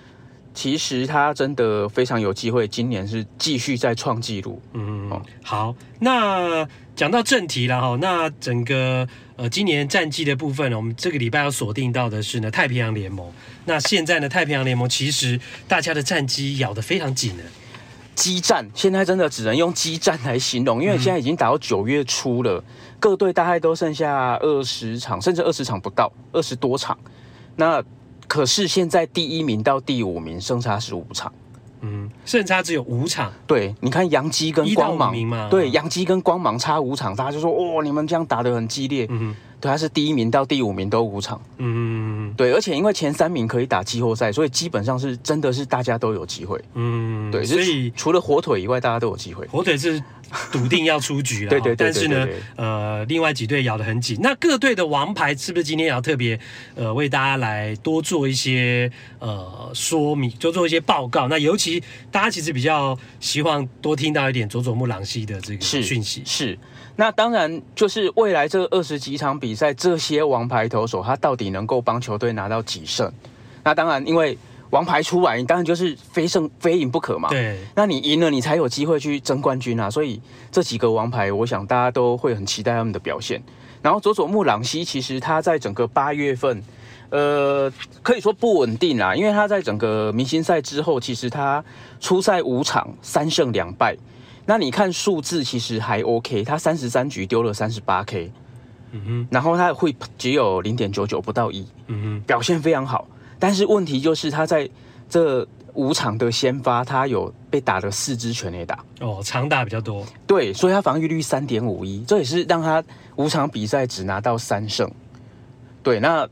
其实他真的非常有机会，今年是继续再创纪录。嗯，好，那讲到正题了哈，那整个呃今年战绩的部分呢，我们这个礼拜要锁定到的是呢太平洋联盟。那现在呢太平洋联盟其实大家的战绩咬得非常紧呢，激战现在真的只能用激战来形容，因为现在已经打到九月初了，各队大概都剩下二十场，甚至二十场不到，二十多场。那可是现在第一名到第五名胜差是五场，嗯，胜差只有五场。对，你看杨基跟光芒，对，杨基跟光芒差五场，大家就说哦，你们这样打得很激烈。嗯，对，他是第一名到第五名都五场。嗯，对，而且因为前三名可以打季后赛，所以基本上是真的是大家都有机会。嗯，对，所以除了火腿以外，大家都有机会。火腿是。笃定要出局了，对，对，对，对，对，但是呢，呃，另外几队咬得很紧。那各队的王牌是不是今天也要特别呃为大家来多做一些呃说明，多做一些报告？那尤其大家其实比较希望多听到一点佐佐木朗希的这个讯息是。是，那当然就是未来这二十几场比赛，这些王牌投手他到底能够帮球队拿到几胜？那当然，因为。王牌出来，你当然就是非胜非赢不可嘛。对，那你赢了，你才有机会去争冠军啊。所以这几个王牌，我想大家都会很期待他们的表现。然后佐佐木朗希，其实他在整个八月份，呃，可以说不稳定啦，因为他在整个明星赛之后，其实他出赛五场，三胜两败。那你看数字其实还 OK，他三十三局丢了三十八 K，嗯哼，然后他会只有零点九九不到一，嗯哼，表现非常好。但是问题就是他在这五场的先发，他有被打了四支全垒打哦，长打比较多。对，所以他防御率三点五一，这也是让他五场比赛只拿到三胜。对，那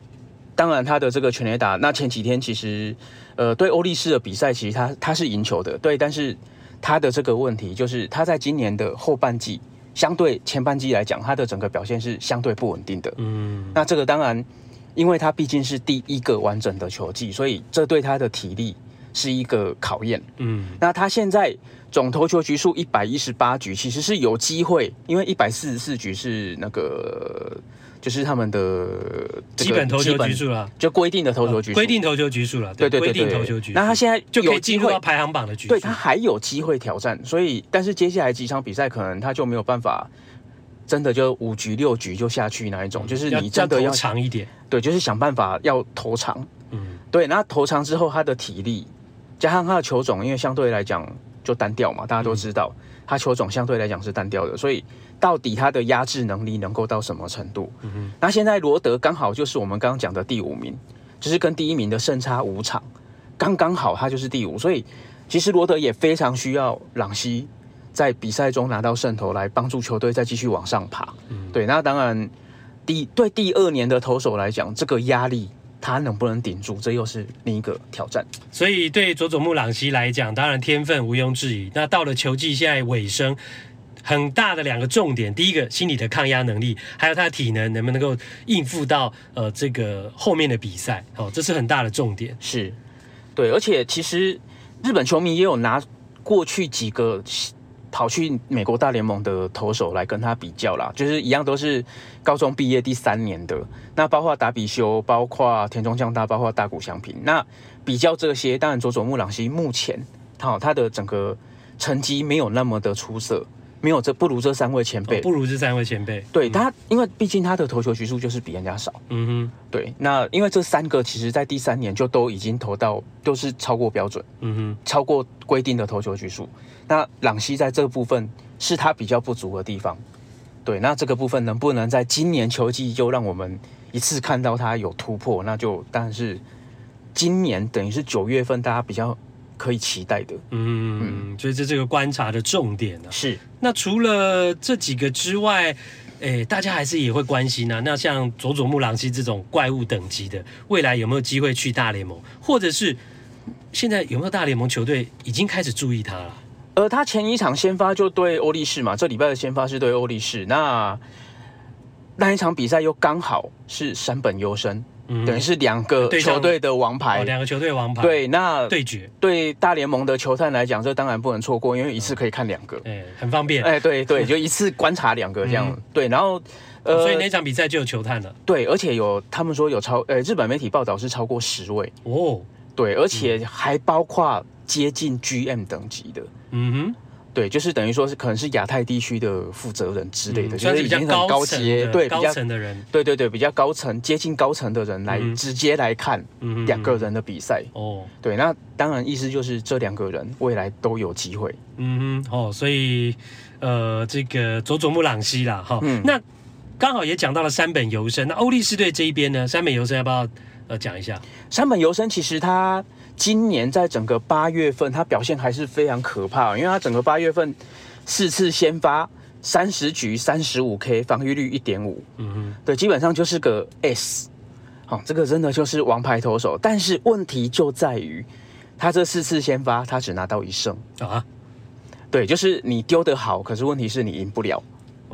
当然他的这个全垒打，那前几天其实呃对欧力士的比赛，其实他他是赢球的，对，但是他的这个问题就是他在今年的后半季，相对前半季来讲，他的整个表现是相对不稳定的。嗯，那这个当然，因为他毕竟是第一个完整的球季，所以这对他的体力是一个考验。嗯，那他现在总投球局数一百一十八局，其实是有机会，因为一百四十四局是那个。就是他们的基本投球局数了，就规定的投球局数，规定投球局数了，对对对，规定投球局。那他现在就可以进入到排行榜的局数，对他还有机会挑战。所以，但是接下来几场比赛可能他就没有办法，真的就五局六局就下去那一种。就是你真的要长一点，对，就是想办法要投长。嗯，对。那投长之后，他的体力加上他的球种，因为相对来讲就单调嘛，大家都知道，他球种相对来讲是单调的，所以。到底他的压制能力能够到什么程度？嗯哼。那现在罗德刚好就是我们刚刚讲的第五名，就是跟第一名的胜差五场，刚刚好他就是第五，所以其实罗德也非常需要朗西在比赛中拿到胜投来帮助球队再继续往上爬。嗯，对。那当然，第对第二年的投手来讲，这个压力他能不能顶住，这又是另一个挑战。所以对佐佐木朗希来讲，当然天分毋庸置疑。那到了球季现在尾声。很大的两个重点，第一个心理的抗压能力，还有他的体能能不能够应付到呃这个后面的比赛，哦，这是很大的重点。是，对，而且其实日本球迷也有拿过去几个跑去美国大联盟的投手来跟他比较啦，就是一样都是高中毕业第三年的，那包括达比修，包括田中将大，包括大谷翔平，那比较这些，当然佐佐木朗希目前好他的整个成绩没有那么的出色。没有这不如这三位前辈，哦，不如这三位前辈。对他，因为毕竟他的投球局数就是比人家少。嗯哼，对。那因为这三个其实在第三年就都已经投到都是超过标准，嗯哼，超过规定的投球局数。那朗西在这个部分是他比较不足的地方。对，那这个部分能不能在今年球季就让我们一次看到他有突破？那就当然是今年等于是九月份大家比较。可以期待的，嗯，所以这这个观察的重点呢、啊，是那除了这几个之外，诶，大家还是也会关心呢、啊。那像佐佐木朗希这种怪物等级的，未来有没有机会去大联盟？或者是现在有没有大联盟球队已经开始注意他了？呃，他前一场先发就对欧力士嘛，这礼拜的先发是对欧力士，那那一场比赛又刚好是山本优生。嗯、等于是两个球队的王牌，两、哦、个球队王牌。对，那对决。对大联盟的球探来讲，这当然不能错过，因为一次可以看两个，哎、嗯，很方便，哎，对对，就一次观察两个这样，嗯、对，然后呃，所以那场比赛就有球探了，对，而且有他们说有超，呃，日本媒体报道是超过十位。哦，对，而且还包括接近 GM 等级的，嗯哼。对，就是等于说是可能是亚太地区的负责人之类的，嗯、就是已经很高阶，对，比较高层的人，对对对，比较高层接近高层的人来直接来看两个人的比赛。哦、嗯，对，那当然意思就是这两个人未来都有机会。嗯哼，哦，所以呃，这个佐佐木朗希啦，哈、哦，嗯、那刚好也讲到了山本由生，那欧力士队这一边呢，山本由生要不要呃讲一下？山本由生其实他。今年在整个八月份，他表现还是非常可怕，因为他整个八月份四次先发三十局三十五 K，防御率一点五，嗯哼，对，基本上就是个 S，好，这个真的就是王牌投手。但是问题就在于，他这四次先发，他只拿到一胜啊，对，就是你丢得好，可是问题是你赢不了。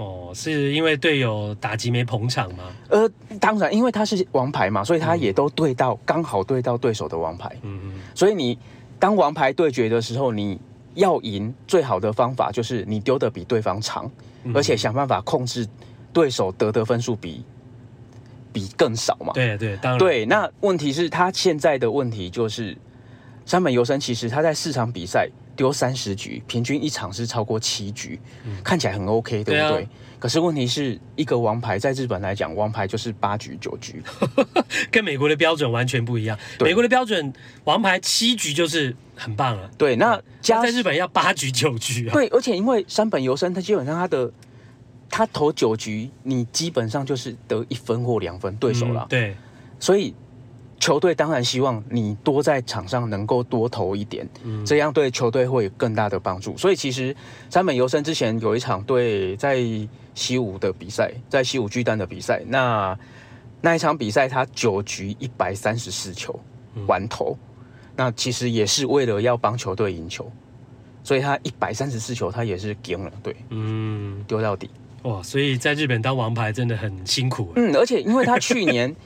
哦，是因为队友打击没捧场吗？呃，当然，因为他是王牌嘛，所以他也都对到，刚、嗯、好对到对手的王牌。嗯嗯。所以你当王牌对决的时候，你要赢最好的方法就是你丢的比对方长，嗯、而且想办法控制对手得的分数比比更少嘛。对对，当然。对，那问题是，他现在的问题就是山本由伸，其实他在四场比赛。丢三十局，平均一场是超过七局，嗯、看起来很 OK，对不对？对啊、可是问题是一个王牌，在日本来讲，王牌就是八局九局，跟美国的标准完全不一样。对美国的标准，王牌七局就是很棒了。对，那加在日本要八局九局啊。对，而且因为山本由伸，他基本上他的他投九局，你基本上就是得一分或两分对手了、嗯。对，所以球队当然希望你多在场上能够多投一点，嗯，这样对球队会有更大的帮助。所以其实山本由生之前有一场对在西武的比赛，在西武巨蛋的比赛，那那一场比赛他九局一百三十四球完投，那其实也是为了要帮球队赢球，所以他一百三十四球他也是赢了，对，嗯，丢到底。哇，所以在日本当王牌真的很辛苦。嗯，而且因为他去年。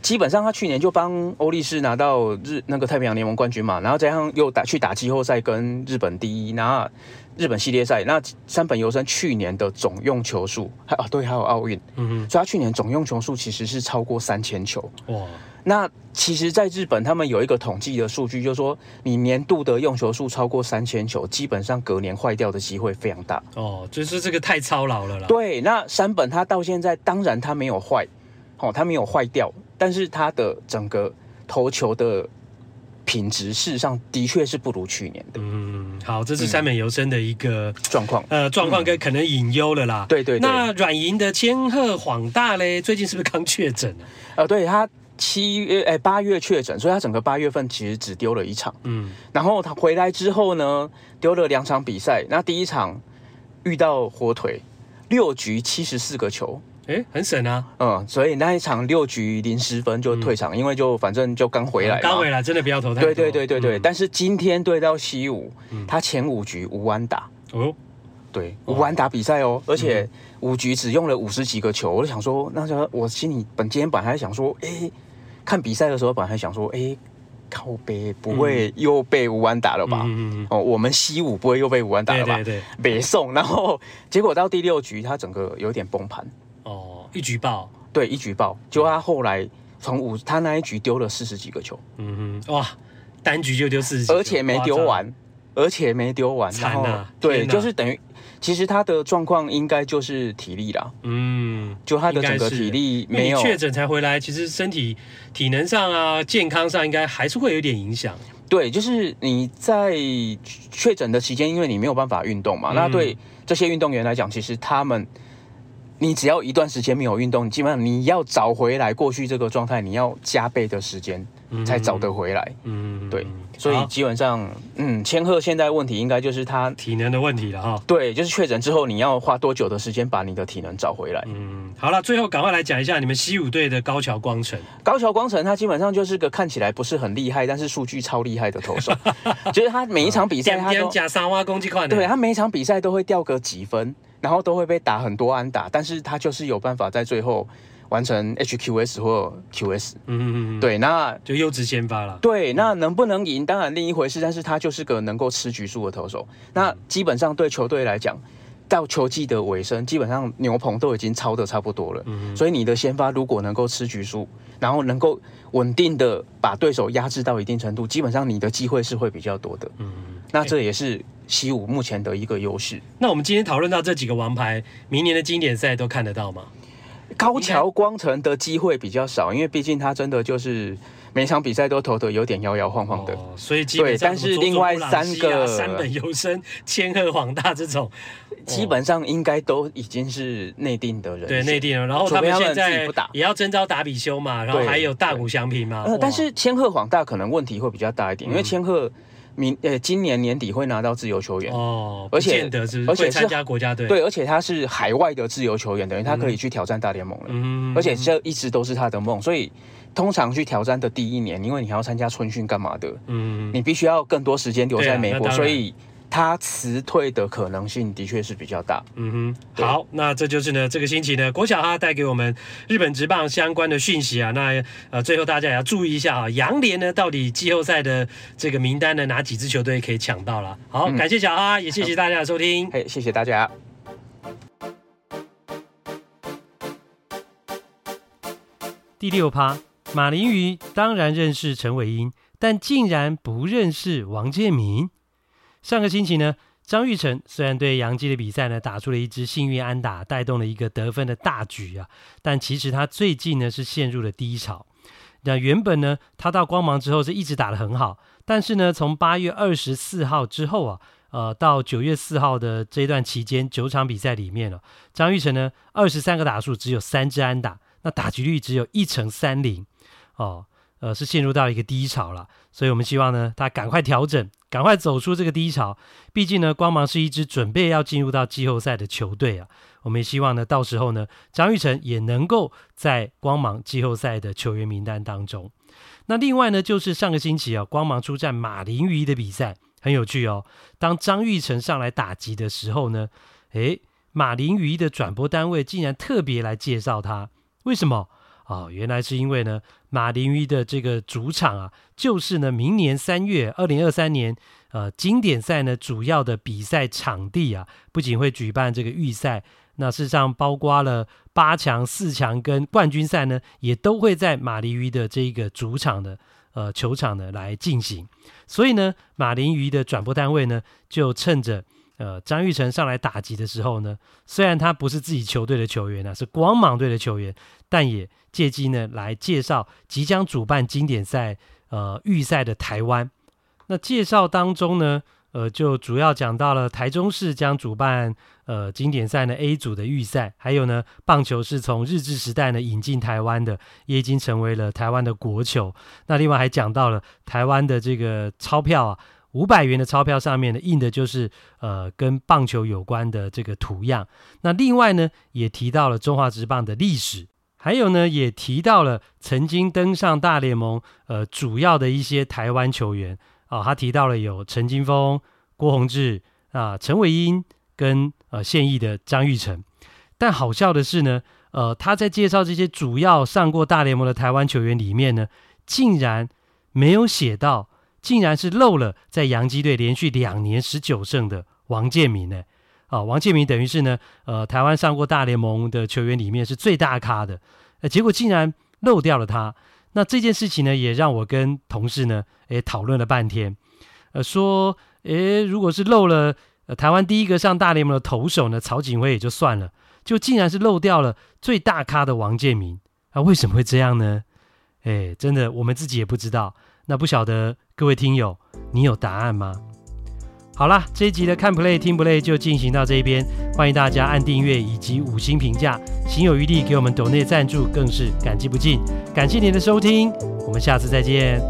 基本上他去年就帮欧力士拿到日那个太平洋联盟冠军嘛，然后加上又打去打季后赛跟日本第一，那日本系列赛。那山本优生去年的总用球数，还啊对，还有奥运，嗯哼，所以他去年总用球数其实是超过三千球。哇，那其实，在日本他们有一个统计的数据，就是说你年度的用球数超过三千球，基本上隔年坏掉的机会非常大。哦，就是这个太操劳了啦。对，那山本他到现在当然他没有坏，哦，他没有坏掉。但是他的整个投球的品质，事实上的确是不如去年的。嗯，好，这是三本由生的一个状况，呃，状况跟可能隐忧了啦。对对对。那软银的千鹤晃大嘞，最近是不是刚确诊啊？呃，对他七月哎八月确诊，所以他整个八月份其实只丢了一场。嗯。然后他回来之后呢，丢了两场比赛。那第一场遇到火腿，六局七十四个球。哎，很省啊，嗯，所以那一场六局零十分就退场，嗯、因为就反正就刚回来，刚回来真的不要投太多。对对对对对，嗯、但是今天对到西武，嗯、他前五局无安打。哦，对，无安打比赛哦，而且五局只用了五十几个球，我就想说，那时候我心里本今天本来还想说，哎，看比赛的时候本来还想说，哎，靠北不会又被无安打了吧？嗯、哦，我们西武不会又被无安打了吧？对对对，北宋，然后结果到第六局，他整个有点崩盘。一局爆，对，一局爆。就他后来从五，他那一局丢了四十几个球，嗯哼，哇，单局就丢四十几个，而且没丢完，而且没丢完，惨啊！然后对，就是等于，其实他的状况应该就是体力啦，嗯，就他的整个体力没有确诊才回来，其实身体体能上啊，健康上应该还是会有点影响。对，就是你在确诊的期间，因为你没有办法运动嘛，嗯、那对这些运动员来讲，其实他们。你只要一段时间没有运动，基本上你要找回来过去这个状态，你要加倍的时间。才找得回来。嗯，对，所以基本上，嗯，千鹤现在问题应该就是他体能的问题了哈。对，就是确诊之后，你要花多久的时间把你的体能找回来？嗯，好了，最后赶快来讲一下你们西武队的高桥光成。高桥光成他基本上就是个看起来不是很厉害，但是数据超厉害的投手。就是他每一场比赛他都加三挖攻击快，对他每一场比赛都会掉个几分。然后都会被打很多安打，但是他就是有办法在最后完成 HQS 或 QS。嗯嗯嗯，对，那就优质先发了。对，那能不能赢当然另一回事，但是他就是个能够吃局数的投手。那基本上对球队来讲，到球季的尾声，基本上牛棚都已经超的差不多了。嗯，所以你的先发如果能够吃局数，然后能够稳定的把对手压制到一定程度，基本上你的机会是会比较多的。嗯，那这也是。西武目前的一个优势。那我们今天讨论到这几个王牌，明年的经典赛都看得到吗？高桥光成的机会比较少，因为毕竟他真的就是每场比赛都投的有点摇摇晃晃的，哦、所以基本上、啊、对。但是另外三个三本优生、千鹤黄大这种，基本上应该都已经是内定的人，对内定了。然后他们现在也要征召打比修嘛，然后还有大谷翔平嘛。呃，但是千鹤黄大可能问题会比较大一点，嗯、因为千贺。明呃，今年年底会拿到自由球员。哦，而且而且参加国家队，对，而且他是海外的自由球员，等于他可以去挑战大联盟了。嗯，而且这一直都是他的梦，所以通常去挑战的第一年，因为你还要参加春训干嘛的，嗯，你必须要更多时间留在美国，所以。他辞退的可能性的确是比较大。嗯哼，好，那这就是呢，这个星期呢，郭小哈带给我们日本职棒相关的讯息啊。那呃，最后大家也要注意一下啊，洋联呢，到底季后赛的这个名单呢，哪几支球队可以抢到了？好，嗯、感谢小哈，也谢谢大家的收听。嘿，谢谢大家。第六趴，马林鱼当然认识陈伟英，但竟然不认识王建民。上个星期呢，张玉成虽然对杨基的比赛呢打出了一支幸运安打，带动了一个得分的大局啊，但其实他最近呢是陷入了低潮。那原本呢，他到光芒之后是一直打得很好，但是呢，从八月二十四号之后啊，呃，到九月四号的这段期间，九场比赛里面了，哦，张玉成呢二十三个打数只有三支安打，那打击率只有一成三零哦。呃，是陷入到一个低潮了，所以我们希望呢，他赶快调整，赶快走出这个低潮。毕竟呢，光芒是一支准备要进入到季后赛的球队啊。我们也希望呢，到时候呢，张玉成也能够在光芒季后赛的球员名单当中。那另外呢，就是上个星期啊，光芒出战马林鱼的比赛很有趣哦。当张玉成上来打击的时候呢，诶，马林鱼的转播单位竟然特别来介绍他，为什么？哦，原来是因为呢，马林鱼的这个主场啊，就是呢，明年三月二零二三年，呃，经典赛呢主要的比赛场地啊，不仅会举办这个预赛，那事实上包括了八强、四强跟冠军赛呢，也都会在马林鱼的这个主场的呃球场呢来进行。所以呢，马林鱼的转播单位呢，就趁着呃张玉成上来打击的时候呢，虽然他不是自己球队的球员啊，是光芒队的球员，但也借机呢来介绍即将主办经典赛呃预赛的台湾。那介绍当中呢，呃就主要讲到了台中市将主办呃经典赛呢 A 组的预赛，还有呢棒球是从日治时代呢引进台湾的，也已经成为了台湾的国球。那另外还讲到了台湾的这个钞票啊，五百元的钞票上面呢印的就是呃跟棒球有关的这个图样。那另外呢也提到了中华职棒的历史。还有呢，也提到了曾经登上大联盟，呃，主要的一些台湾球员啊、哦，他提到了有陈金锋、郭泓志啊、陈伟英跟呃现役的张玉成。但好笑的是呢，呃，他在介绍这些主要上过大联盟的台湾球员里面呢，竟然没有写到，竟然是漏了在洋基队连续两年十九胜的王建民呢。啊，王建民等于是呢，呃，台湾上过大联盟的球员里面是最大咖的，呃，结果竟然漏掉了他。那这件事情呢，也让我跟同事呢，诶，讨论了半天，呃，说，诶，如果是漏了，呃，台湾第一个上大联盟的投手呢，曹锦辉也就算了，就竟然是漏掉了最大咖的王建民，啊，为什么会这样呢？诶，真的，我们自己也不知道。那不晓得各位听友，你有答案吗？好啦，这一集的看 play 听 play 就进行到这边，欢迎大家按订阅以及五星评价，行有余力给我们抖内赞助更是感激不尽，感谢您的收听，我们下次再见。